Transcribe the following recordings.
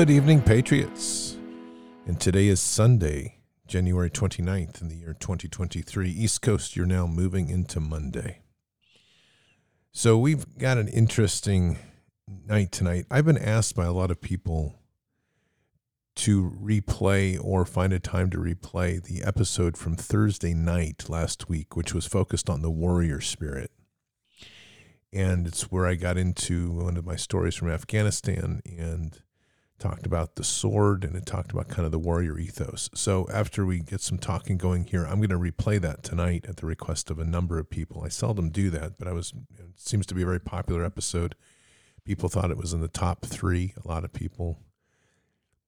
Good evening, Patriots. And today is Sunday, January 29th in the year 2023. East Coast, you're now moving into Monday. So we've got an interesting night tonight. I've been asked by a lot of people to replay or find a time to replay the episode from Thursday night last week, which was focused on the warrior spirit. And it's where I got into one of my stories from Afghanistan and talked about the sword and it talked about kind of the warrior ethos. So after we get some talking going here, I'm going to replay that tonight at the request of a number of people. I seldom do that, but I was it seems to be a very popular episode. People thought it was in the top three. A lot of people.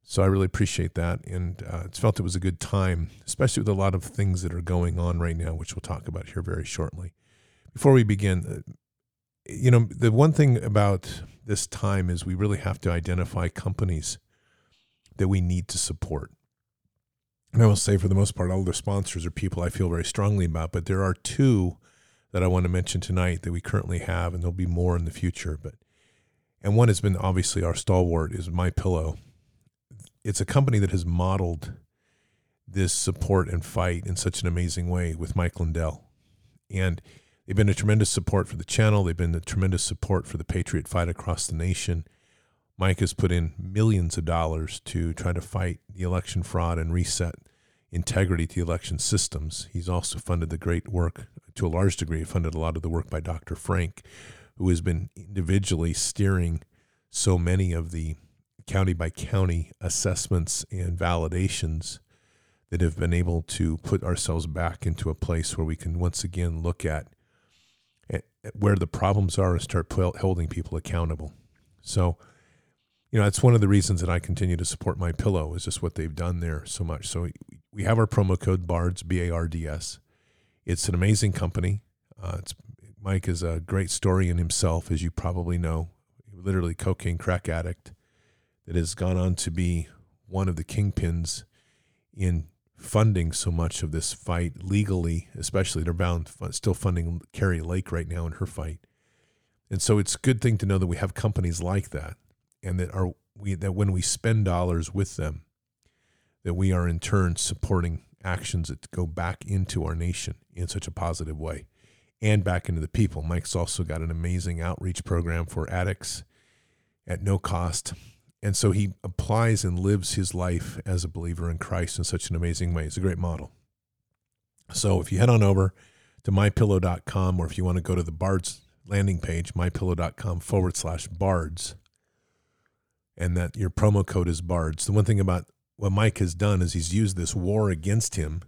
So I really appreciate that, and uh, it's felt it was a good time, especially with a lot of things that are going on right now, which we'll talk about here very shortly. Before we begin, uh, you know, the one thing about this time is we really have to identify companies that we need to support. And I will say, for the most part, all the sponsors are people I feel very strongly about, but there are two that I want to mention tonight that we currently have, and there'll be more in the future. But and one has been obviously our stalwart is My Pillow. It's a company that has modeled this support and fight in such an amazing way with Mike Lindell, and They've been a tremendous support for the channel. They've been a tremendous support for the Patriot fight across the nation. Mike has put in millions of dollars to try to fight the election fraud and reset integrity to the election systems. He's also funded the great work, to a large degree, funded a lot of the work by Dr. Frank, who has been individually steering so many of the county by county assessments and validations that have been able to put ourselves back into a place where we can once again look at where the problems are and start holding people accountable. So, you know, that's one of the reasons that I continue to support my pillow is just what they've done there so much. So we have our promo code BARDS B A R D S. It's an amazing company. Uh, it's Mike is a great story in himself, as you probably know. Literally cocaine crack addict that has gone on to be one of the kingpins in funding so much of this fight legally, especially they're bound still funding Kari Lake right now in her fight. And so it's a good thing to know that we have companies like that and that are we that when we spend dollars with them, that we are in turn supporting actions that go back into our nation in such a positive way and back into the people. Mike's also got an amazing outreach program for addicts at no cost. And so he applies and lives his life as a believer in Christ in such an amazing way. It's a great model. So if you head on over to mypillow.com or if you want to go to the Bards landing page, mypillow.com forward slash bards, and that your promo code is bards. The one thing about what Mike has done is he's used this war against him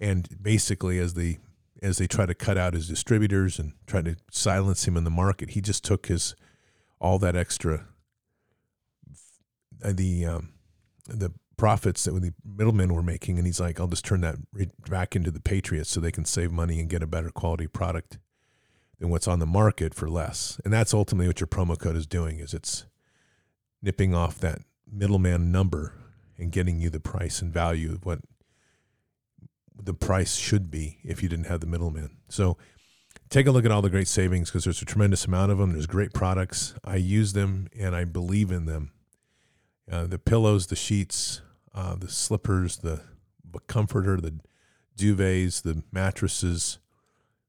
and basically as the as they try to cut out his distributors and try to silence him in the market, he just took his all that extra the um, the profits that the middlemen were making, and he's like, I'll just turn that back into the Patriots so they can save money and get a better quality product than what's on the market for less. And that's ultimately what your promo code is doing is it's nipping off that middleman number and getting you the price and value of what the price should be if you didn't have the middleman. So take a look at all the great savings because there's a tremendous amount of them. There's great products. I use them and I believe in them. Uh, the pillows, the sheets, uh, the slippers, the, the comforter, the duvets, the mattresses,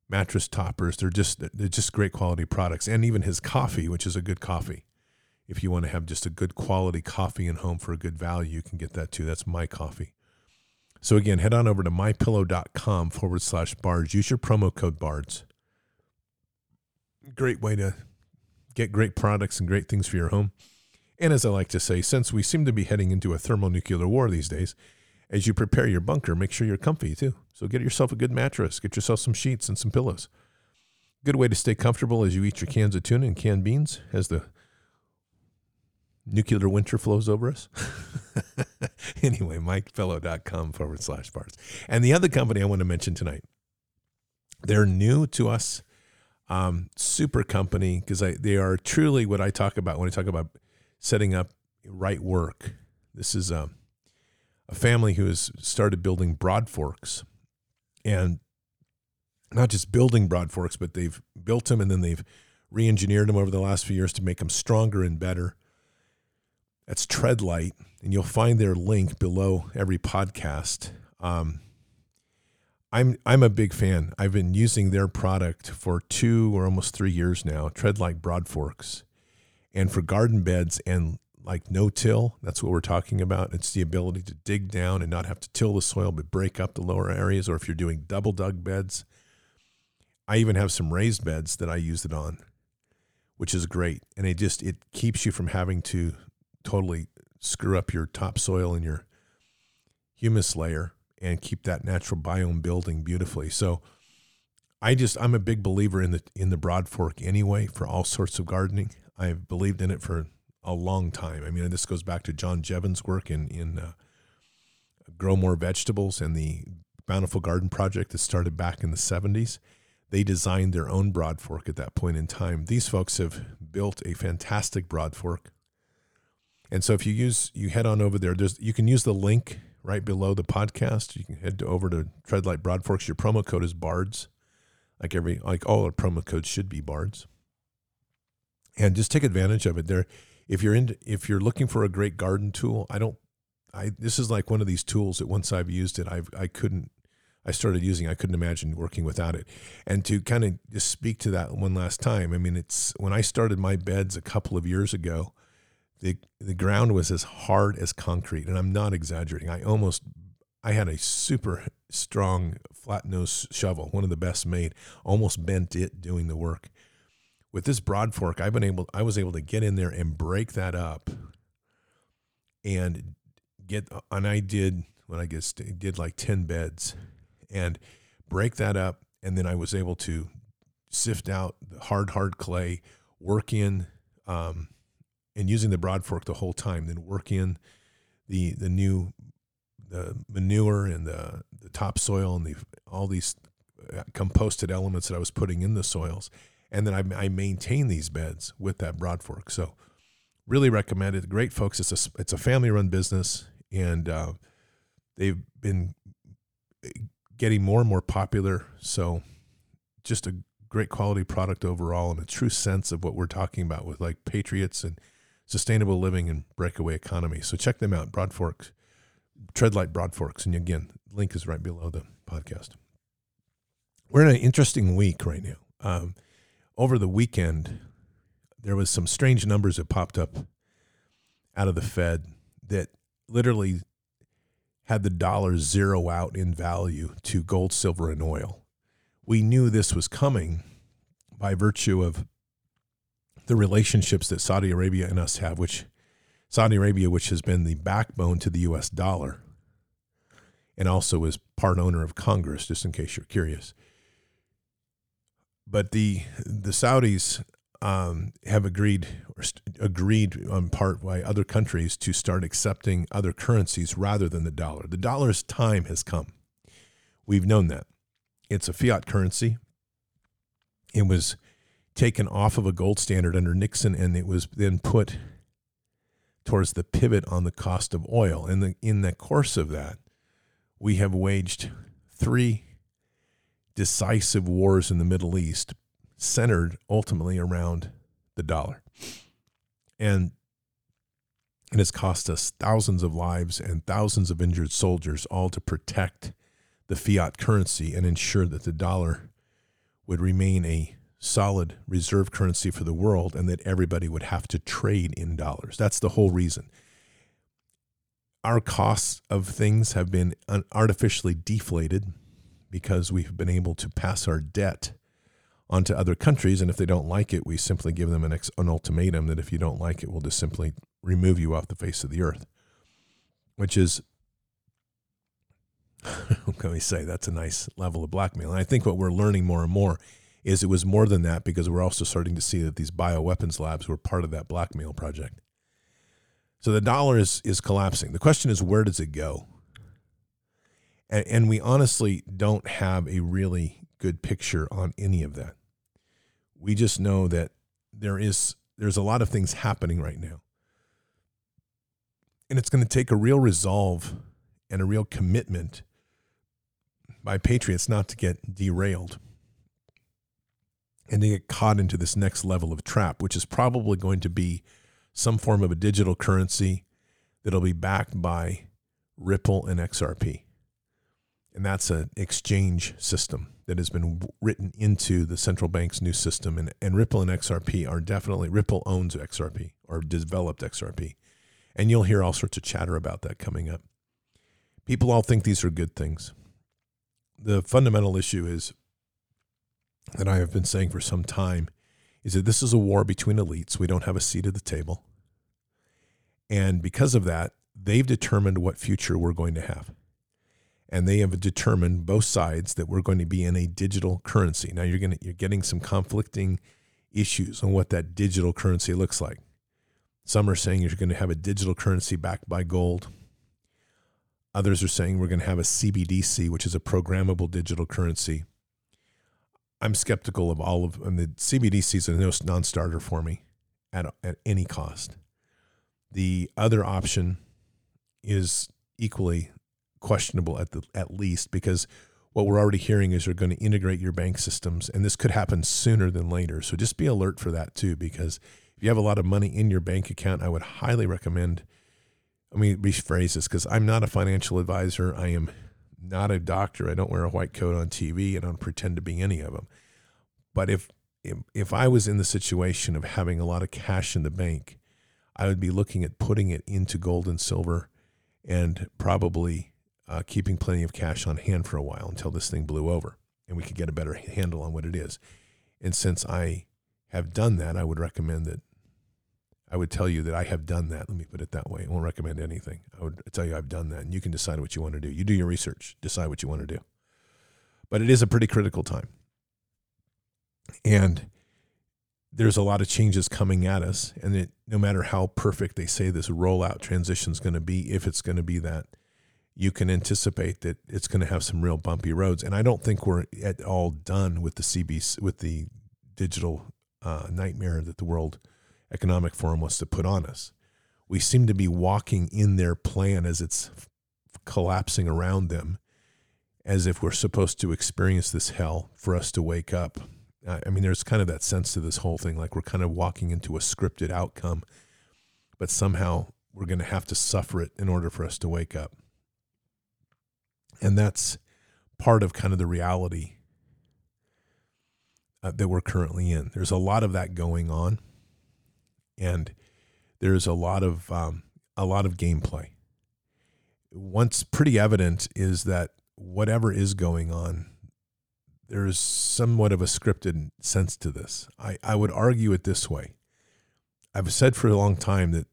mattress toppers. They're just they're just great quality products. And even his coffee, which is a good coffee. If you want to have just a good quality coffee in home for a good value, you can get that too. That's my coffee. So again, head on over to mypillow.com forward slash bards. Use your promo code bards. Great way to get great products and great things for your home. And as I like to say, since we seem to be heading into a thermonuclear war these days, as you prepare your bunker, make sure you're comfy too. So get yourself a good mattress, get yourself some sheets and some pillows. Good way to stay comfortable as you eat your cans of tuna and canned beans as the nuclear winter flows over us. anyway, mypillow.com forward slash bards. And the other company I want to mention tonight, they're new to us. Um, super company because they are truly what I talk about when I talk about setting up right work. This is a, um, a family who has started building broad forks and not just building broad forks, but they've built them and then they've re-engineered them over the last few years to make them stronger and better. That's Treadlite, and you'll find their link below every podcast. Um, I'm I'm a big fan. I've been using their product for two or almost three years now. Treadlite broad forks, and for garden beds and like no till. That's what we're talking about. It's the ability to dig down and not have to till the soil, but break up the lower areas. Or if you're doing double dug beds, I even have some raised beds that I use it on, which is great. And it just it keeps you from having to totally screw up your topsoil and your humus layer and keep that natural biome building beautifully. So I just I'm a big believer in the in the broad fork anyway for all sorts of gardening. I've believed in it for a long time. I mean, this goes back to John Jeavons' work in in uh, Grow More Vegetables and the Bountiful Garden Project that started back in the 70s. They designed their own broad fork at that point in time. These folks have built a fantastic broad fork and so if you use you head on over there, there's you can use the link right below the podcast. You can head over to Treadlite Broadforks. Your promo code is Bards. Like every like all our promo codes should be Bards. And just take advantage of it. There if you're in if you're looking for a great garden tool, I don't I this is like one of these tools that once I've used it, I've I couldn't I started using, I couldn't imagine working without it. And to kind of just speak to that one last time, I mean, it's when I started my beds a couple of years ago, the the ground was as hard as concrete, and I'm not exaggerating. I almost I had a super strong flat nose shovel, one of the best made, almost bent it doing the work. With this broad fork, I've been able I was able to get in there and break that up and get and I did when I guess did like 10 beds and break that up. And then I was able to sift out the hard hard clay, work in um, and using the broad fork the whole time, then work in the the new the manure and the the topsoil and the all these uh, composted elements that I was putting in the soils, and then I, I maintain these beds with that broad fork. So, really recommend it. Great folks. It's a it's a family run business, and uh, they've been uh, getting more and more popular. So, just a great quality product overall, and a true sense of what we're talking about with like Patriots and sustainable living and breakaway economy. So check them out, Broadforks, Treadlite Broad Forks. And again, link is right below the podcast. We're in an interesting week right now. Um, over the weekend, there was some strange numbers that popped up out of the Fed that literally had the dollar zero out in value to gold, silver, and oil. We knew this was coming by virtue of the relationships that Saudi Arabia and us have, which Saudi Arabia, which has been the backbone to the US dollar and also is part owner of Congress, just in case you're curious. But the the Saudis um, have agreed or st- agreed on part by other countries to start accepting other currencies rather than the dollar. The dollar's time has come. We've known that. It's a fiat currency. It was taken off of a gold standard under Nixon and it was then put towards the pivot on the cost of oil. And the, in the course of that, we have waged three decisive wars in the Middle East centered ultimately around the dollar. And it has cost us thousands of lives and thousands of injured soldiers, all to protect the fiat currency and ensure that the dollar would remain a solid reserve currency for the world and that everybody would have to trade in dollars. That's the whole reason. Our costs of things have been artificially deflated because we've been able to pass our debt onto other countries. And if they don't like it, we simply give them an, ex- an ultimatum that if you don't like it, we'll just simply remove you off the face of the earth, which is, can we say? That's a nice level of blackmail. And I think what we're learning more and more is it was more than that because we're also starting to see that these bioweapons labs were part of that blackmail project. So the dollar is, is collapsing. The question is, where does it go? And, and we honestly don't have a really good picture on any of that. We just know that there is there's a lot of things happening right now. And it's going to take a real resolve and a real commitment by patriots not to get derailed and to get caught into this next level of trap, which is probably going to be some form of a digital currency that'll be backed by Ripple and XRP. And that's an exchange system that has been written into the central bank's new system. And, and Ripple and XRP are definitely, Ripple owns XRP or developed XRP. And you'll hear all sorts of chatter about that coming up. People all think these are good things. The fundamental issue is that I have been saying for some time is that this is a war between elites. We don't have a seat at the table. And because of that, they've determined what future we're going to have and they have determined both sides that we're going to be in a digital currency. Now you're going to, you're getting some conflicting issues on what that digital currency looks like. Some are saying you're going to have a digital currency backed by gold. Others are saying we're going to have a CBDC, which is a programmable digital currency. I'm skeptical of all of, and the CBDC is a non-starter for me at at any cost. The other option is equally questionable at the at least because what we're already hearing is they're going to integrate your bank systems and this could happen sooner than later. So just be alert for that too because if you have a lot of money in your bank account i would highly recommend let me rephrase this because i'm not a financial advisor. I am not a doctor. I don't wear a white coat on tv and i don't pretend to be any of them but if if, if i was in the situation of having a lot of cash in the bank i would be looking at putting it into gold and silver and probably uh, keeping plenty of cash on hand for a while until this thing blew over and we could get a better handle on what it is. And since I have done that, I would recommend that. I would tell you that I have done that. Let me put it that way. I won't recommend anything. I would tell you I've done that, and you can decide what you want to do. You do your research, decide what you want to do. But it is a pretty critical time. And there's a lot of changes coming at us. And it, no matter how perfect they say this rollout transition is going to be, if it's going to be that, you can anticipate that it's going to have some real bumpy roads. And I don't think we're at all done with the CB with the digital uh, nightmare that the World Economic Forum wants to put on us. We seem to be walking in their plan as it's collapsing around them, as if we're supposed to experience this hell for us to wake up. I mean, there's kind of that sense to this whole thing, like we're kind of walking into a scripted outcome, but somehow we're going to have to suffer it in order for us to wake up. And that's part of kind of the reality uh, that we're currently in. There's a lot of that going on, and there's a lot of um, a lot of gameplay. What's pretty evident is that whatever is going on, there's somewhat of a scripted sense to this. I, I would argue it this way. I've said for a long time that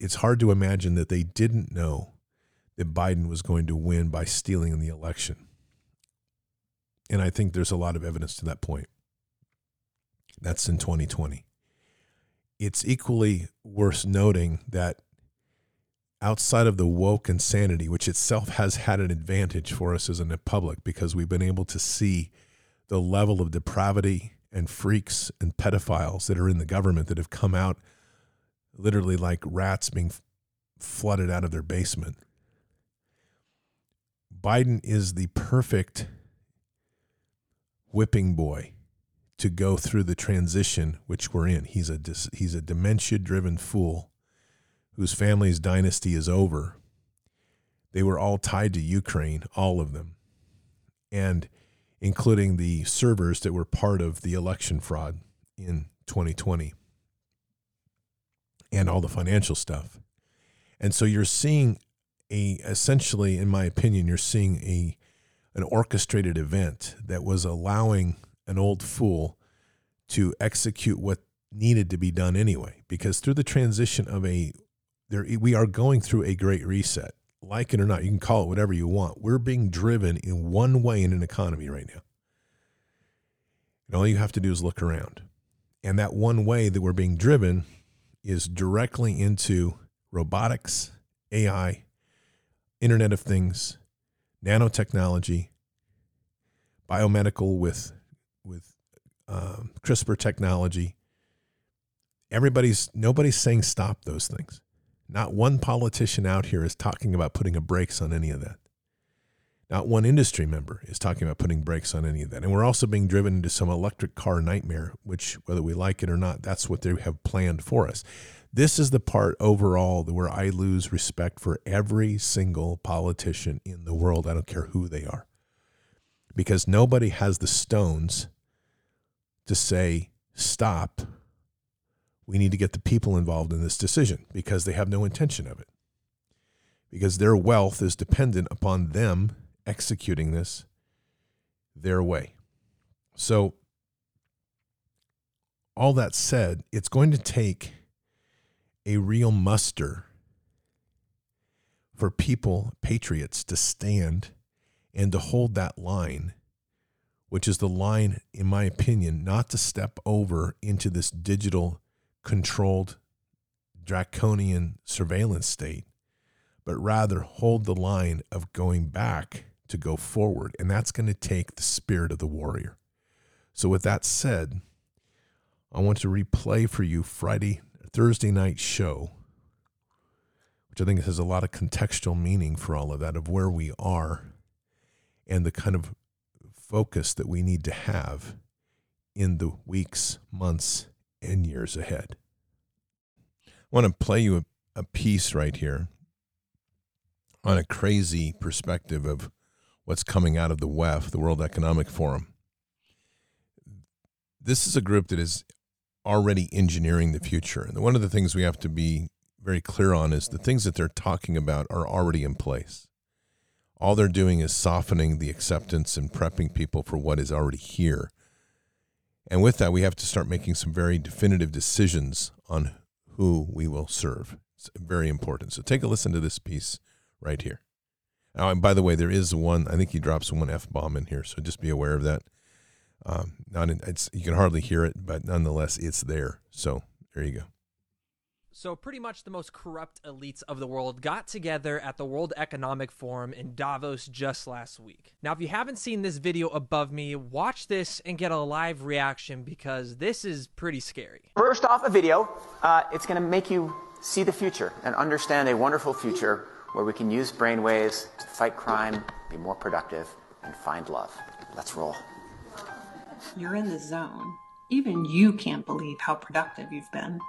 it's hard to imagine that they didn't know that Biden was going to win by stealing the election. And I think there's a lot of evidence to that point. That's in 2020. It's equally worth noting that outside of the woke insanity, which itself has had an advantage for us as a public because we've been able to see the level of depravity and freaks and pedophiles that are in the government that have come out literally like rats being flooded out of their basement. Biden is the perfect whipping boy to go through the transition which we're in. He's a he's a dementia-driven fool whose family's dynasty is over. They were all tied to Ukraine, all of them. And including the servers that were part of the election fraud in 2020 and all the financial stuff. And so you're seeing a essentially in my opinion you're seeing a an orchestrated event that was allowing an old fool to execute what needed to be done anyway. Because through the transition of a there we are going through a great reset. Like it or not you can call it whatever you want. We're being driven in one way in an economy right now. And all you have to do is look around. And that one way that we're being driven is directly into robotics ai internet of things nanotechnology biomedical with with um, CRISPR technology. Everybody's nobody's saying stop those things. Not one politician out here is talking about putting a brakes on any of that. Not one industry member is talking about putting brakes on any of that. And we're also being driven into some electric car nightmare, which, whether we like it or not, that's what they have planned for us. This is the part overall where I lose respect for every single politician in the world. I don't care who they are. Because nobody has the stones to say, stop. We need to get the people involved in this decision because they have no intention of it. Because their wealth is dependent upon them executing this their way. So, all that said, it's going to take a real muster for people, patriots, to stand and to hold that line which is the line, in my opinion, not to step over into this digital controlled draconian surveillance state, but rather hold the line of going back to go forward. And that's going to take the spirit of the warrior. So, with that said, I want to replay for you Friday, Thursday night show, which I think has a lot of contextual meaning for all of that, of where we are and the kind of focus that we need to have in the weeks, months, and years ahead. I want to play you a, a piece right here on a crazy perspective of what's coming out of the WEF, the World Economic Forum. This is a group that is already engineering the future. And one of the things we have to be very clear on is the things that they're talking about are already in place all they're doing is softening the acceptance and prepping people for what is already here. And with that, we have to start making some very definitive decisions on who we will serve. It's very important. So take a listen to this piece right here. Now, and by the way, there is one. I think he drops one f bomb in here, so just be aware of that. Um, not in, it's you can hardly hear it, but nonetheless, it's there. So there you go. So, pretty much the most corrupt elites of the world got together at the World Economic Forum in Davos just last week. Now, if you haven't seen this video above me, watch this and get a live reaction because this is pretty scary. First off, a video. Uh, it's going to make you see the future and understand a wonderful future where we can use brainwaves to fight crime, be more productive, and find love. Let's roll. You're in the zone. Even you can't believe how productive you've been.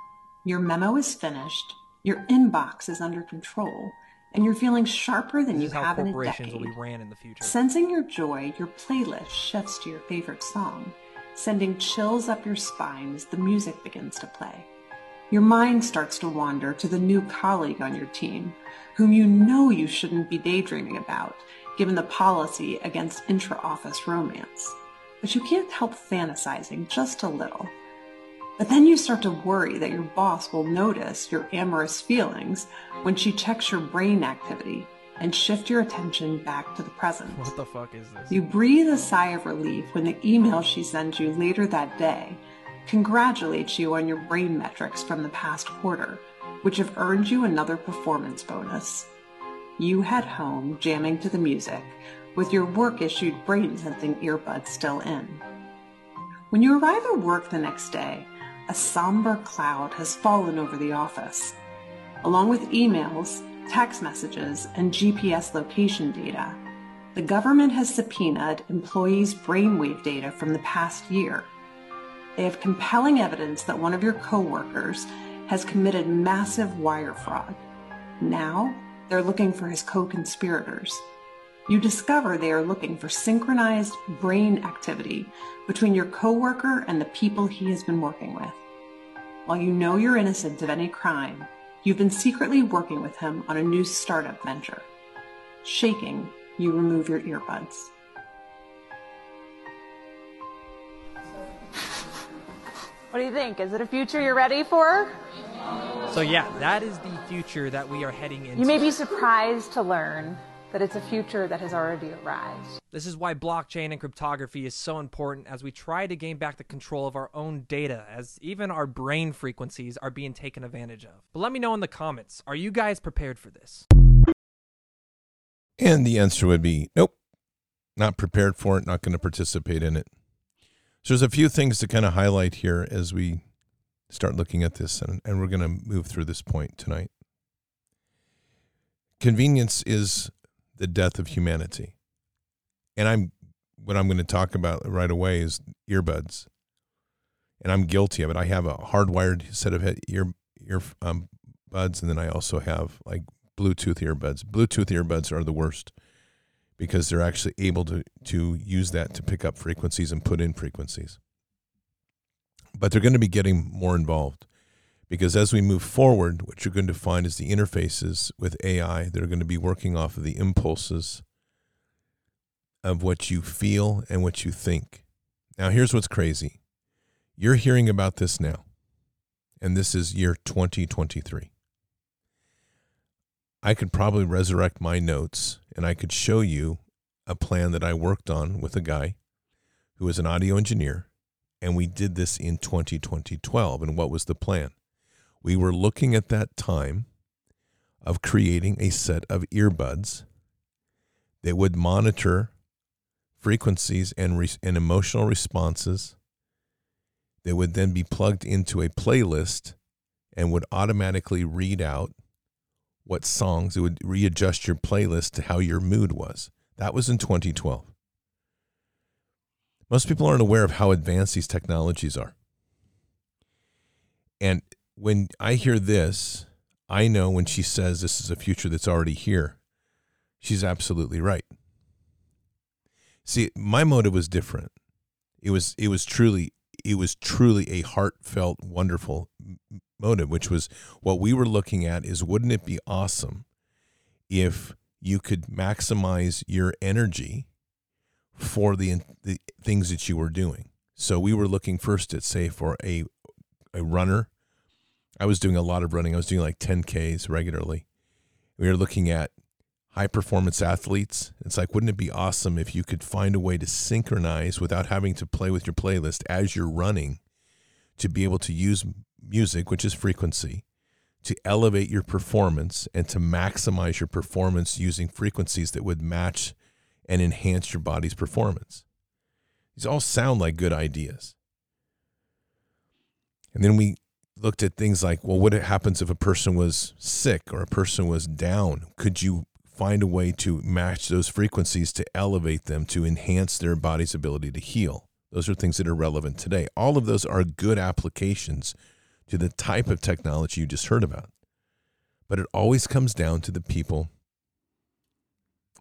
Your memo is finished, your inbox is under control, and you're feeling sharper than This you have in a decade. will be ran in the future. Sensing your joy, your playlist shifts to your favorite song, sending chills up your spine as the music begins to play. Your mind starts to wander to the new colleague on your team, whom you know you shouldn't be daydreaming about, given the policy against intra office romance. But you can't help fantasizing just a little. But then you start to worry that your boss will notice your amorous feelings when she checks your brain activity and shift your attention back to the present. What the fuck is this? You breathe a sigh of relief when the email she sends you later that day congratulates you on your brain metrics from the past quarter, which have earned you another performance bonus. You head home jamming to the music with your work issued brain sensing earbuds still in. When you arrive at work the next day, a somber cloud has fallen over the office. Along with emails, text messages, and GPS location data, the government has subpoenaed employees' brainwave data from the past year. They have compelling evidence that one of your coworkers has committed massive wire fraud. Now, they're looking for his co-conspirators. You discover they are looking for synchronized brain activity between your coworker and the people he has been working with. While you know you're innocent of any crime, you've been secretly working with him on a new startup venture. Shaking, you remove your earbuds. What do you think? Is it a future you're ready for? So yeah, that is the future that we are heading into. You may be surprised to learn that it's a future that has already arrived. This is why blockchain and cryptography is so important as we try to gain back the control of our own data, as even our brain frequencies are being taken advantage of. But let me know in the comments are you guys prepared for this? And the answer would be nope, not prepared for it, not going to participate in it. So there's a few things to kind of highlight here as we start looking at this, and, and we're going to move through this point tonight. Convenience is the death of humanity. And I'm what I'm going to talk about right away is earbuds. And I'm guilty of it. I have a hardwired set of ear ear um, buds, and then I also have like Bluetooth earbuds. Bluetooth earbuds are the worst because they're actually able to to use that to pick up frequencies and put in frequencies. But they're going to be getting more involved because as we move forward, what you're going to find is the interfaces with AI. that are going to be working off of the impulses of what you feel and what you think. Now, here's what's crazy you're hearing about this now, and this is year 2023. I could probably resurrect my notes and I could show you a plan that I worked on with a guy who was an audio engineer. And we did this in 2012. And what was the plan? We were looking at that time of creating a set of earbuds that would monitor frequencies and, re- and emotional responses that would then be plugged into a playlist and would automatically read out what songs it would readjust your playlist to how your mood was. That was in 2012. Most people aren't aware of how advanced these technologies are. And when I hear this, I know when she says this is a future that's already here, she's absolutely right. See, my motive was different. It was it was truly it was truly a heartfelt wonderful motive, which was what we were looking at is wouldn't it be awesome if you could maximize your energy for the, the things that you were doing? So we were looking first at say for a a runner. I was doing a lot of running. I was doing like 10Ks regularly. We were looking at high performance athletes. It's like, wouldn't it be awesome if you could find a way to synchronize without having to play with your playlist as you're running to be able to use music, which is frequency, to elevate your performance and to maximize your performance using frequencies that would match and enhance your body's performance. These all sound like good ideas. And then we looked at things like, well, what happens if a person was sick or a person was down? Could you find a way to match those frequencies to elevate them to enhance their body's ability to heal? Those are things that are relevant today. All of those are good applications to the type of technology you just heard about. But it always comes down to the people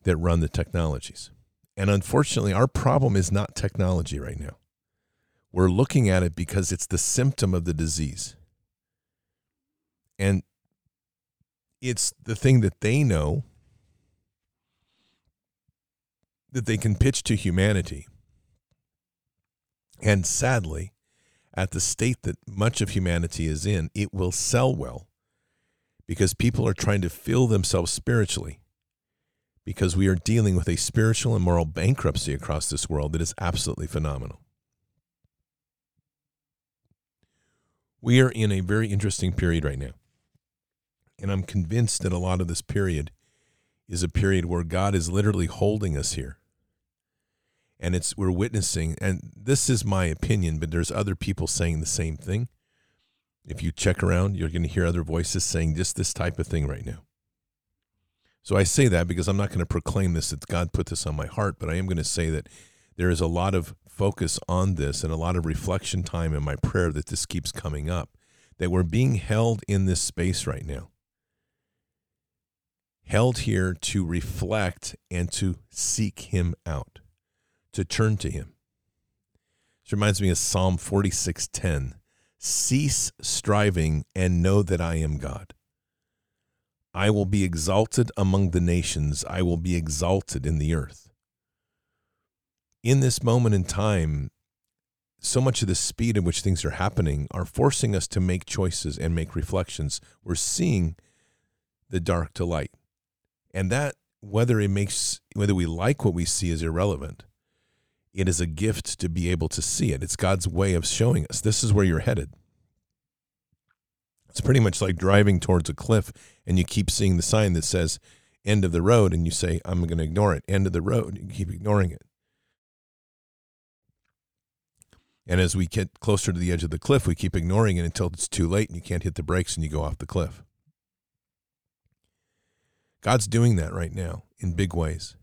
that run the technologies. And unfortunately, our problem is not technology right now. We're looking at it because it's the symptom of the disease. And it's the thing that they know that they can pitch to humanity. And sadly, at the state that much of humanity is in, it will sell well because people are trying to fill themselves spiritually because we are dealing with a spiritual and moral bankruptcy across this world that is absolutely phenomenal. We are in a very interesting period right now. And I'm convinced that a lot of this period is a period where God is literally holding us here. And it's we're witnessing and this is my opinion, but there's other people saying the same thing. If you check around, you're going to hear other voices saying just this type of thing right now. So I say that because I'm not going to proclaim this that God put this on my heart, but I am going to say that there is a lot of focus on this and a lot of reflection time in my prayer that this keeps coming up, that we're being held in this space right now. Held here to reflect and to seek Him out, to turn to Him. This reminds me of Psalm 46:10. Cease striving and know that I am God. I will be exalted among the nations, I will be exalted in the earth. In this moment in time, so much of the speed in which things are happening are forcing us to make choices and make reflections. We're seeing the dark to light. And that whether it makes whether we like what we see is irrelevant. It is a gift to be able to see it. It's God's way of showing us this is where you're headed. It's pretty much like driving towards a cliff and you keep seeing the sign that says end of the road and you say, I'm going to ignore it. End of the road. You keep ignoring it. And as we get closer to the edge of the cliff, we keep ignoring it until it's too late and you can't hit the brakes and you go off the cliff. God's doing that right now in big ways.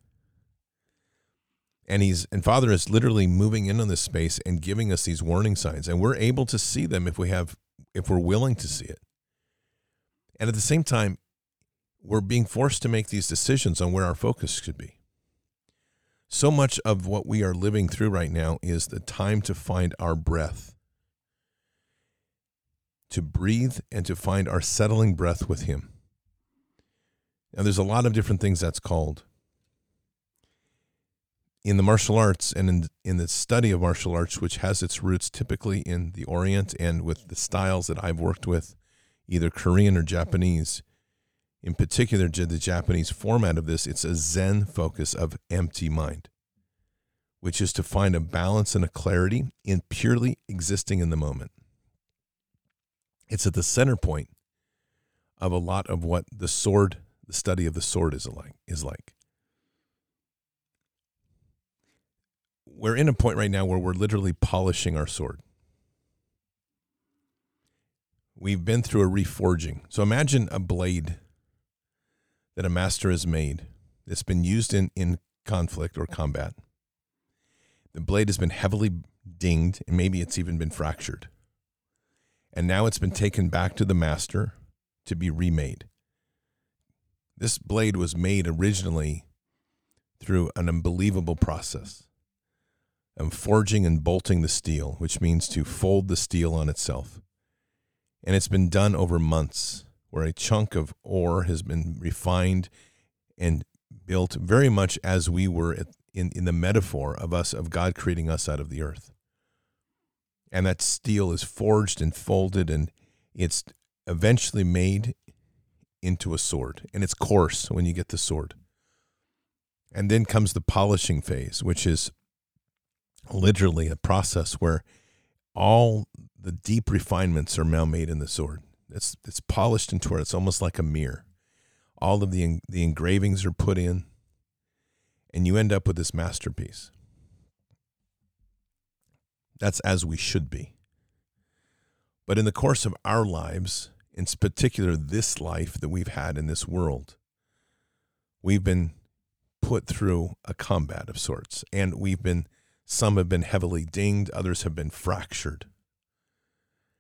And he's and Father is literally moving in on this space and giving us these warning signs and we're able to see them if we have if we're willing to see it. And at the same time, we're being forced to make these decisions on where our focus should be. So much of what we are living through right now is the time to find our breath, to breathe and to find our settling breath with Him. Now, there's a lot of different things that's called. In the martial arts and in, in the study of martial arts, which has its roots typically in the Orient and with the styles that I've worked with, either Korean or Japanese, in particular the Japanese format of this, it's a Zen focus of empty mind, which is to find a balance and a clarity in purely existing in the moment. It's at the center point of a lot of what the sword the study of the sword is like is like. We're in a point right now where we're literally polishing our sword. We've been through a reforging. So imagine a blade that a master has made that's been used in, in conflict or combat. The blade has been heavily dinged and maybe it's even been fractured. And now it's been taken back to the master to be remade. This blade was made originally through an unbelievable process of forging and bolting the steel, which means to fold the steel on itself. And it's been done over months, where a chunk of ore has been refined and built very much as we were in, in the metaphor of us, of God creating us out of the earth. And that steel is forged and folded, and it's eventually made into a sword, and it's coarse when you get the sword. And then comes the polishing phase, which is literally a process where all the deep refinements are now made in the sword. It's it's polished into where it's almost like a mirror. All of the the engravings are put in, and you end up with this masterpiece. That's as we should be. But in the course of our lives, in particular this life that we've had in this world, we've been put through a combat of sorts. And we've been, some have been heavily dinged, others have been fractured.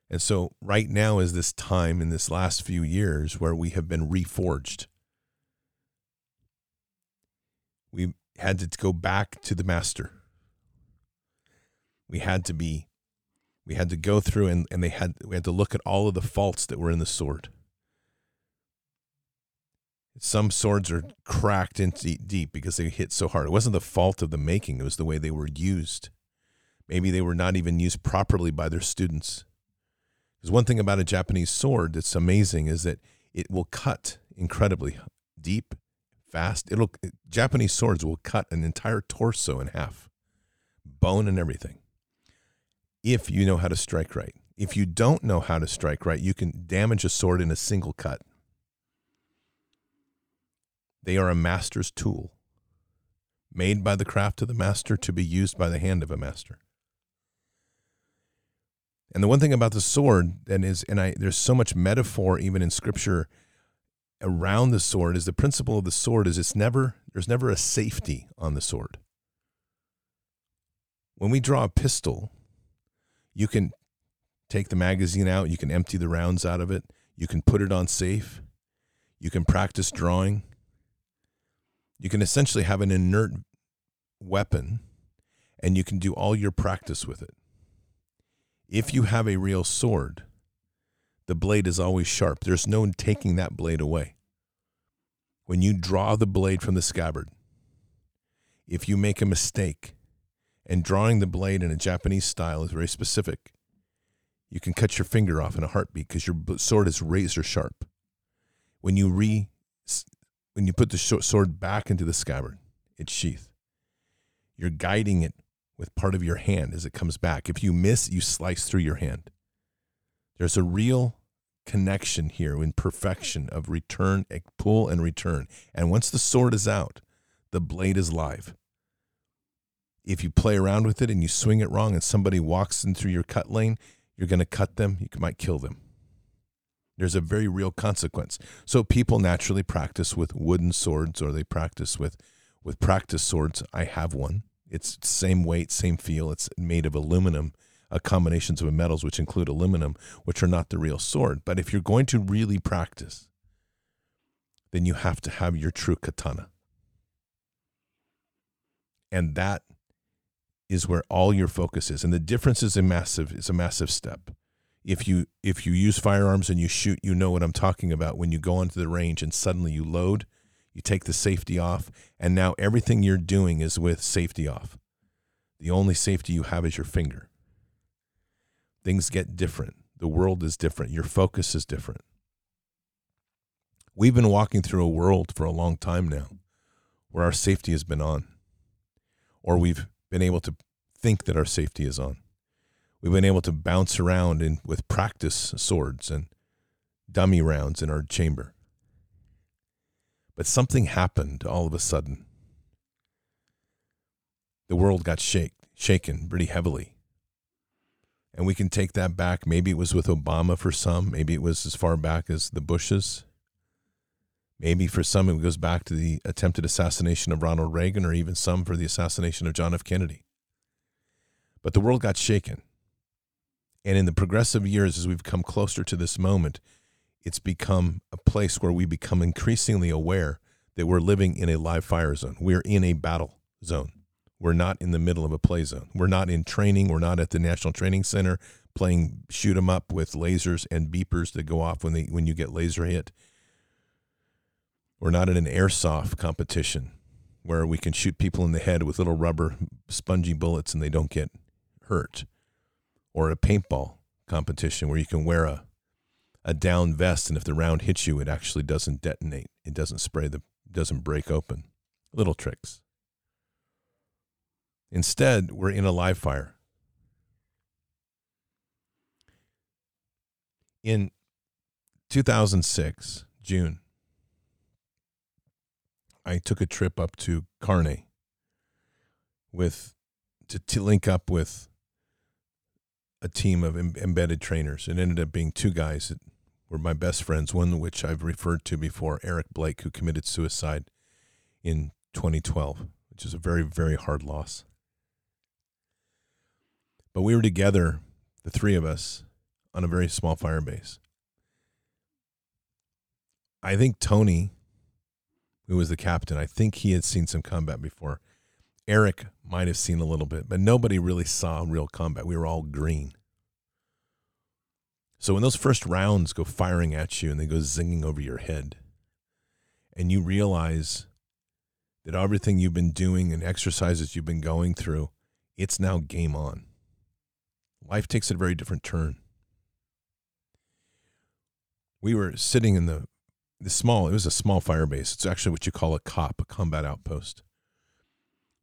And so, right now is this time in this last few years where we have been reforged. We had to go back to the master. We had to be, we had to go through and, and they had, we had to look at all of the faults that were in the sword. Some swords are cracked into deep because they hit so hard. It wasn't the fault of the making, it was the way they were used. Maybe they were not even used properly by their students. Because one thing about a Japanese sword that's amazing is that it will cut incredibly deep, fast. It'll Japanese swords will cut an entire torso in half, bone and everything. If you know how to strike right. If you don't know how to strike right, you can damage a sword in a single cut. They are a master's tool, made by the craft of the master to be used by the hand of a master. And the one thing about the sword that is, and I, there's so much metaphor even in scripture around the sword is the principle of the sword is it's never, there's never a safety on the sword. When we draw a pistol, you can take the magazine out, you can empty the rounds out of it, you can put it on safe, you can practice drawing, you can essentially have an inert weapon and you can do all your practice with it. If you have a real sword, the blade is always sharp. There's no taking that blade away. When you draw the blade from the scabbard, if you make a mistake, and drawing the blade in a Japanese style is very specific, you can cut your finger off in a heartbeat because your sword is razor sharp. When you re when you put the sword back into the scabbard, its sheath, you're guiding it with part of your hand as it comes back. If you miss, you slice through your hand. There's a real connection here in perfection of return, eh, pull, and return. And once the sword is out, the blade is live. If you play around with it and you swing it wrong and somebody walks in through your cut lane, you're going to cut them, you might kill them. There's a very real consequence. So people naturally practice with wooden swords or they practice with with practice swords. I have one. It's same weight, same feel. It's made of aluminum, uh, combinations of metals which include aluminum, which are not the real sword. But if you're going to really practice, then you have to have your true katana. And that is where all your focus is. And the difference is a massive is a massive step if you if you use firearms and you shoot, you know what I'm talking about. When you go onto the range and suddenly you load, you take the safety off, and now everything you're doing is with safety off. The only safety you have is your finger. Things get different. The world is different. Your focus is different. We've been walking through a world for a long time now where our safety has been on, or we've been able to think that our safety is on. We've been able to bounce around in, with practice swords and dummy rounds in our chamber. But something happened all of a sudden. The world got shake, shaken pretty heavily. And we can take that back. Maybe it was with Obama for some. Maybe it was as far back as the Bushes. Maybe for some it goes back to the attempted assassination of Ronald Reagan, or even some for the assassination of John F. Kennedy. But the world got shaken. And in the progressive years, as we've come closer to this moment, it's become a place where we become increasingly aware that we're living in a live fire zone. We're in a battle zone. We're not in the middle of a play zone. We're not in training. We're not at the National Training Center playing shoot 'em up with lasers and beepers that go off when they when you get laser hit. We're not in an airsoft competition where we can shoot people in the head with little rubber spongy bullets and they don't get hurt. Or a paintball competition where you can wear a a down vest and if the round hits you it actually doesn't detonate. It doesn't spray the doesn't break open. Little tricks. Instead we're in a live fire. In 2006 june i took a trip up to Carney with to, to link up with a team of Im- embedded trainers. It ended up being two guys that were my best friends, one of which I've referred to before, Eric Blake, who committed suicide in 2012, which is a very, very hard loss. But we were together, the three of us, on a very small fire base. I think Tony who was the captain, I think he had seen some combat before. Eric might have seen a little bit, but nobody really saw real combat. We were all green. So when those first rounds go firing at you and they go zinging over your head, and you realize that everything you've been doing and exercises you've been going through, it's now game on. Life takes a very different turn. We were sitting in the the small, it was a small fire base. It's actually what you call a COP, a combat outpost.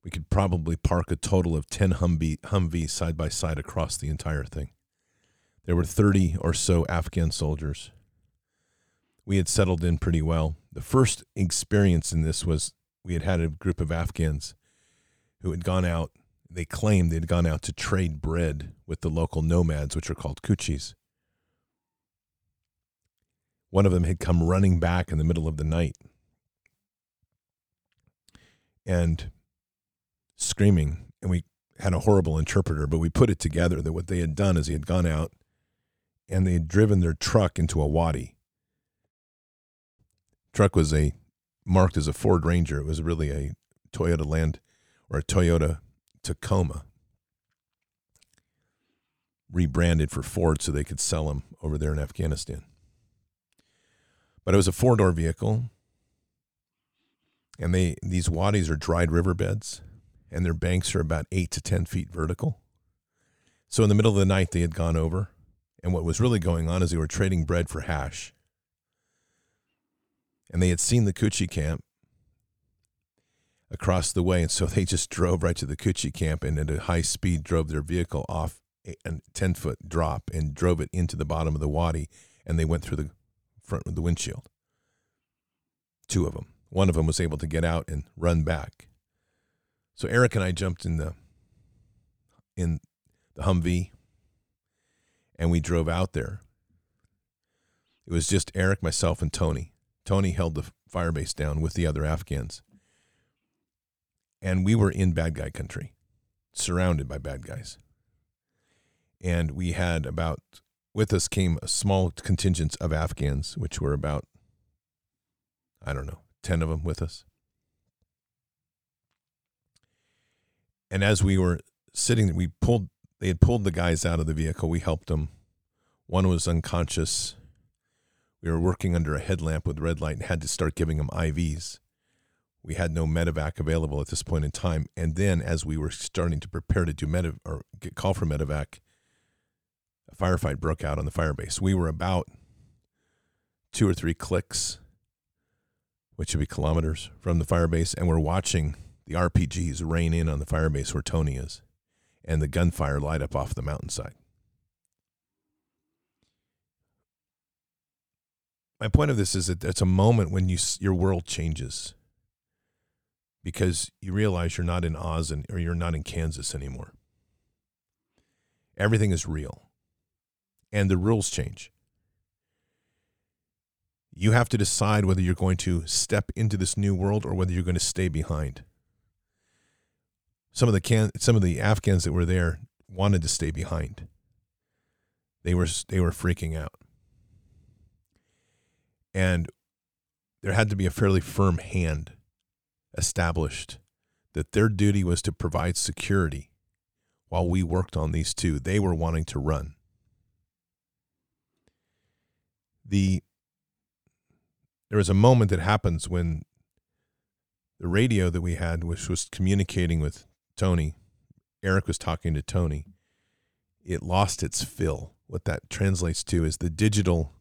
We could probably park a total of 10 Humvee, Humvees side by side across the entire thing. There were 30 or so Afghan soldiers. We had settled in pretty well. The first experience in this was we had had a group of Afghans who had gone out. They claimed they had gone out to trade bread with the local nomads, which are called Kuchis. One of them had come running back in the middle of the night and screaming. And we had a horrible interpreter, but we put it together that what they had done is he had gone out and they had driven their truck into a wadi. Truck was a marked as a Ford Ranger. It was really a Toyota Land or a Toyota Tacoma rebranded for Ford so they could sell them over there in Afghanistan. But it was a four door vehicle. And they these wadis are dried riverbeds, and their banks are about eight to ten feet vertical. So in the middle of the night they had gone over, and what was really going on is they were trading bread for hash. And they had seen the Kuchi camp across the way, and so they just drove right to the Kuchi camp and at a high speed drove their vehicle off a 10 foot drop and drove it into the bottom of the wadi, and they went through the front of the windshield. Two of them. One of them was able to get out and run back. So Eric and I jumped in the in the Humvee and we drove out there. It was just Eric, myself, and Tony. Tony held the firebase down with the other Afghans. And we were in bad guy country, surrounded by bad guys. And we had about with us came a small contingent of Afghans, which were about, I don't know, 10 of them with us. And as we were sitting, we pulled, they had pulled the guys out of the vehicle. We helped them. One was unconscious. We were working under a headlamp with red light and had to start giving them IVs. We had no medevac available at this point in time. And then, as we were starting to prepare to do medev or get call for medevac, a firefight broke out on the firebase. We were about two or three clicks, which would be kilometers from the firebase, and we're watching the RPGs rain in on the firebase where Tony is, and the gunfire light up off the mountainside. My point of this is that it's a moment when you your world changes because you realize you're not in Oz and, or you're not in Kansas anymore. Everything is real and the rules change. You have to decide whether you're going to step into this new world or whether you're going to stay behind. Some of the can, some of the Afghans that were there wanted to stay behind. They were they were freaking out. And there had to be a fairly firm hand established that their duty was to provide security while we worked on these two. They were wanting to run the there was a moment that happens when the radio that we had, which was communicating with Tony, Eric was talking to Tony, it lost its fill. What that translates to is the digital.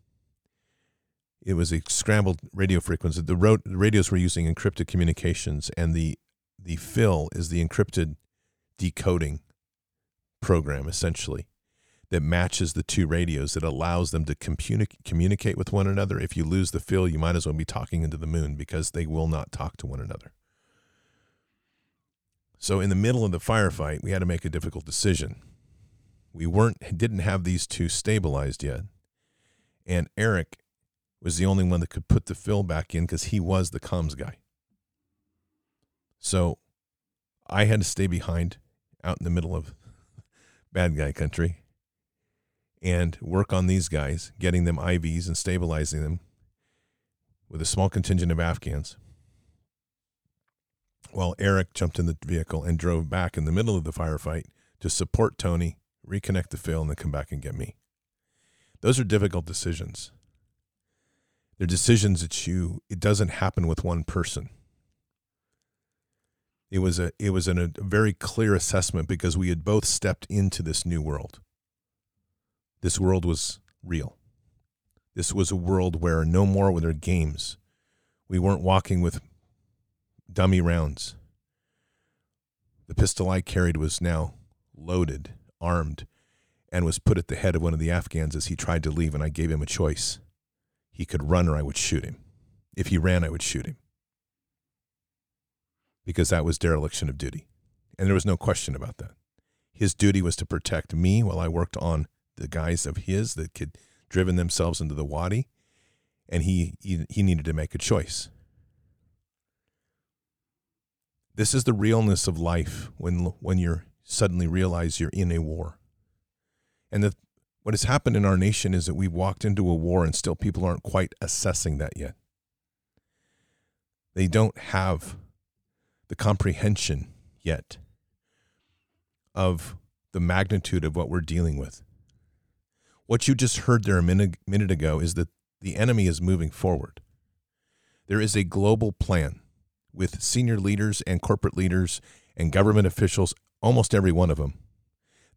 It was a scrambled radio frequency. The, ro- the radios were using encrypted communications, and the the fill is the encrypted decoding program, essentially that matches the two radios that allows them to communi- communicate with one another. If you lose the fill, you might as well be talking into the moon because they will not talk to one another. So in the middle of the firefight, we had to make a difficult decision. We weren't didn't have these two stabilized yet. And Eric was the only one that could put the fill back in because he was the comms guy. So I had to stay behind out in the middle of bad guy country and work on these guys, getting them IVs and stabilizing them with a small contingent of Afghans. While Eric jumped in the vehicle and drove back in the middle of the firefight to support Tony, reconnect the fill, and then come back and get me. Those are difficult decisions. They're decisions that you it doesn't happen with one person. It was a it was an, a very clear assessment because we had both stepped into this new world. This world was real. This was a world where no more were there games. We weren't walking with dummy rounds. The pistol I carried was now loaded, armed, and was put at the head of one of the Afghans as he tried to leave, and I gave him a choice. He could run or I would shoot him. If he ran, I would shoot him. Because that was dereliction of duty. And there was no question about that. His duty was to protect me while I worked on the guys of his that had driven themselves into the wadi, and he, he, he needed to make a choice. This is the realness of life when when you suddenly realize you're in a war. And the, what has happened in our nation is that we've walked into a war and still people aren't quite assessing that yet. They don't have the comprehension yet of the magnitude of what we're dealing with. What you just heard there a minute, minute ago is that the enemy is moving forward. There is a global plan with senior leaders and corporate leaders and government officials, almost every one of them,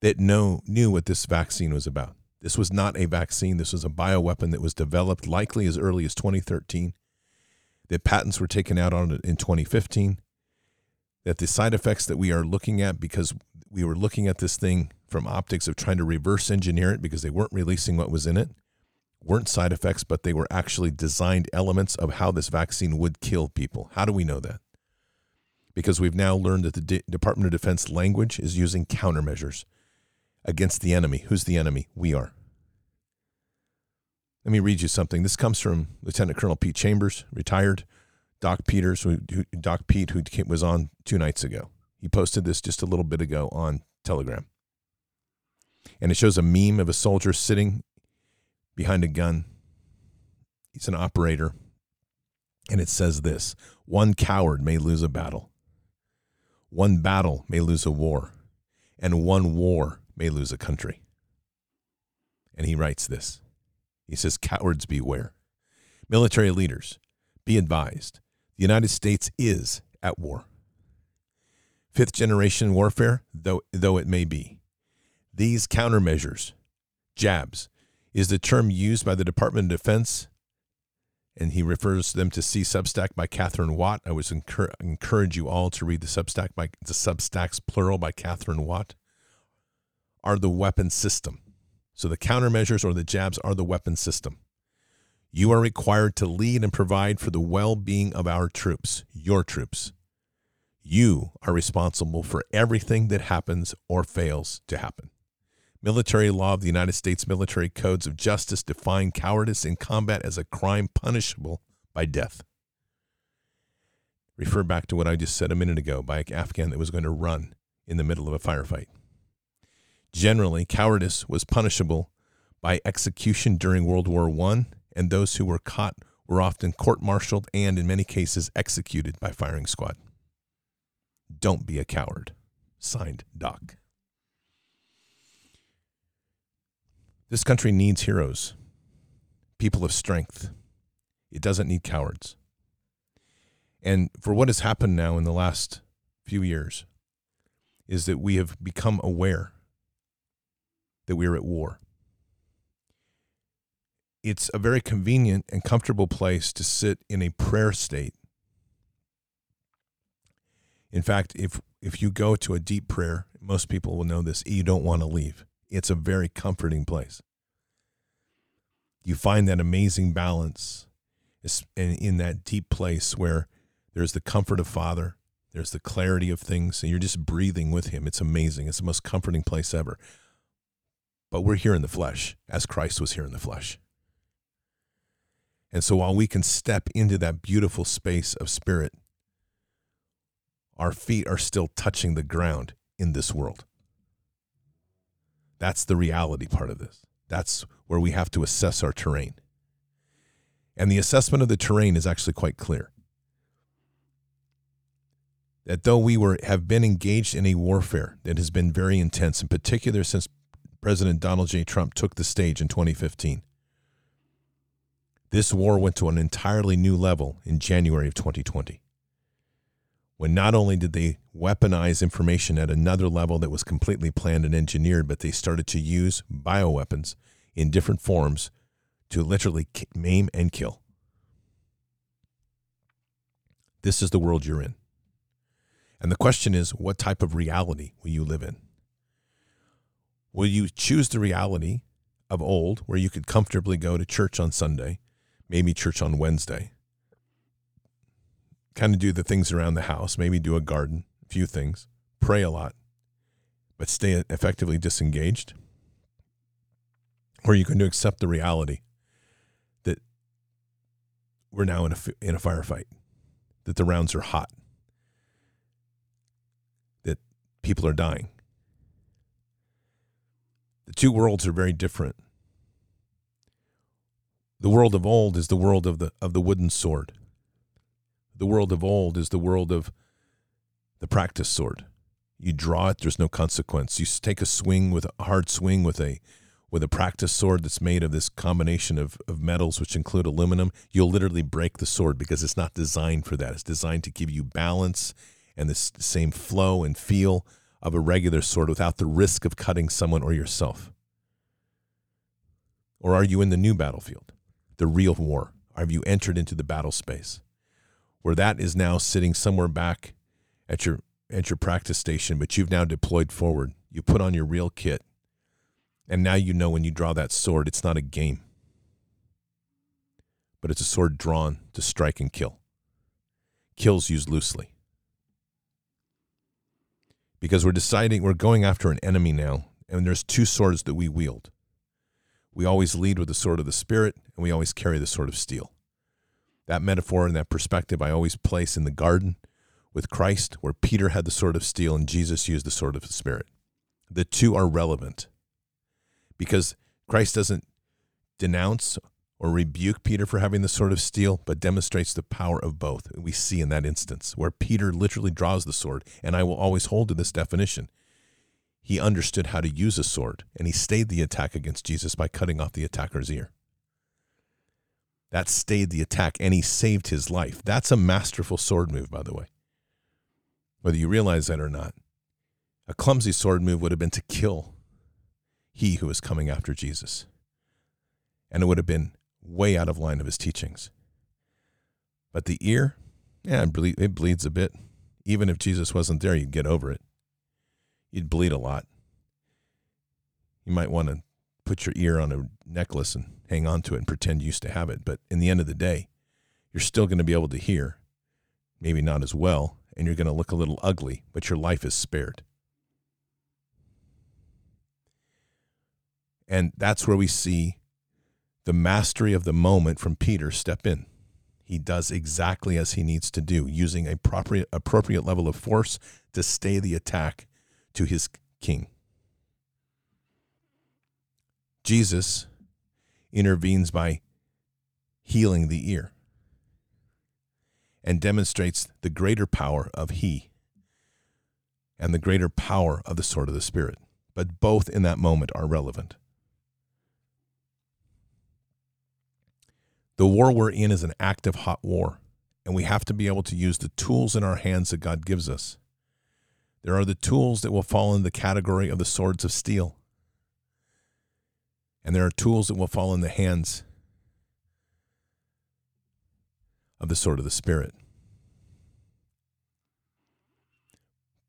that know knew what this vaccine was about. This was not a vaccine. This was a bioweapon that was developed likely as early as 2013. That patents were taken out on it in 2015. That the side effects that we are looking at, because we were looking at this thing from optics of trying to reverse engineer it because they weren't releasing what was in it, weren't side effects, but they were actually designed elements of how this vaccine would kill people. How do we know that? Because we've now learned that the Department of Defense language is using countermeasures against the enemy. Who's the enemy? We are. Let me read you something. This comes from Lieutenant Colonel Pete Chambers, retired. Doc Peters, who, who, Doc Pete, who was on two nights ago. He posted this just a little bit ago on Telegram. And it shows a meme of a soldier sitting behind a gun. He's an operator. And it says this one coward may lose a battle, one battle may lose a war, and one war may lose a country. And he writes this He says, Cowards beware. Military leaders, be advised. The United States is at war. Fifth generation warfare, though, though it may be. These countermeasures, jabs, is the term used by the Department of Defense, and he refers them to see Substack by Katherine Watt. I would encourage you all to read the Substack by the Substacks plural by Katherine Watt. Are the weapon system. So the countermeasures or the jabs are the weapon system. You are required to lead and provide for the well being of our troops, your troops. You are responsible for everything that happens or fails to happen. Military law of the United States military codes of justice define cowardice in combat as a crime punishable by death. Refer back to what I just said a minute ago by an Afghan that was going to run in the middle of a firefight. Generally, cowardice was punishable by execution during World War I, and those who were caught were often court martialed and, in many cases, executed by firing squad. Don't be a coward. Signed, Doc. This country needs heroes, people of strength. It doesn't need cowards. And for what has happened now in the last few years is that we have become aware that we are at war. It's a very convenient and comfortable place to sit in a prayer state. In fact, if if you go to a deep prayer, most people will know this, you don't want to leave. It's a very comforting place. You find that amazing balance in that deep place where there's the comfort of Father, there's the clarity of things, and you're just breathing with Him. It's amazing. It's the most comforting place ever. But we're here in the flesh, as Christ was here in the flesh. And so while we can step into that beautiful space of spirit, our feet are still touching the ground in this world. That's the reality part of this. That's where we have to assess our terrain. And the assessment of the terrain is actually quite clear. that though we were have been engaged in a warfare that has been very intense, in particular since President Donald J. Trump took the stage in 2015, this war went to an entirely new level in January of 2020. When not only did they weaponize information at another level that was completely planned and engineered, but they started to use bioweapons in different forms to literally maim and kill. This is the world you're in. And the question is what type of reality will you live in? Will you choose the reality of old where you could comfortably go to church on Sunday, maybe church on Wednesday, kind of do the things around the house, maybe do a garden, a few things, pray a lot, but stay effectively disengaged? Or you can accept the reality that we're now in a, in a firefight? that the rounds are hot, that people are dying. The two worlds are very different. The world of old is the world of the of the wooden sword. The world of old is the world of the practice sword. You draw it, there's no consequence. You take a swing with a hard swing with a with a practice sword that's made of this combination of, of metals, which include aluminum, you'll literally break the sword because it's not designed for that. It's designed to give you balance and the same flow and feel of a regular sword without the risk of cutting someone or yourself. Or are you in the new battlefield, the real war? Have you entered into the battle space where that is now sitting somewhere back at your at your practice station, but you've now deployed forward? You put on your real kit and now you know when you draw that sword, it's not a game, but it's a sword drawn to strike and kill. Kills used loosely. Because we're deciding, we're going after an enemy now, and there's two swords that we wield. We always lead with the sword of the Spirit, and we always carry the sword of steel. That metaphor and that perspective I always place in the garden with Christ, where Peter had the sword of steel and Jesus used the sword of the Spirit. The two are relevant because Christ doesn't denounce or rebuke Peter for having the sword of steel, but demonstrates the power of both. We see in that instance where Peter literally draws the sword, and I will always hold to this definition. He understood how to use a sword, and he stayed the attack against Jesus by cutting off the attacker's ear. That stayed the attack, and he saved his life. That's a masterful sword move, by the way. Whether you realize that or not. A clumsy sword move would have been to kill he who was coming after Jesus. And it would have been way out of line of his teachings. But the ear, yeah, it bleeds a bit. Even if Jesus wasn't there, you'd get over it. You'd bleed a lot. You might want to put your ear on a necklace and hang on to it and pretend you used to have it. But in the end of the day, you're still going to be able to hear, maybe not as well, and you're going to look a little ugly, but your life is spared. And that's where we see the mastery of the moment from Peter step in. He does exactly as he needs to do, using a appropriate, appropriate level of force to stay the attack to his king. Jesus intervenes by healing the ear and demonstrates the greater power of he and the greater power of the sword of the Spirit. But both in that moment are relevant. The war we're in is an active hot war, and we have to be able to use the tools in our hands that God gives us. There are the tools that will fall in the category of the swords of steel, and there are tools that will fall in the hands of the sword of the Spirit.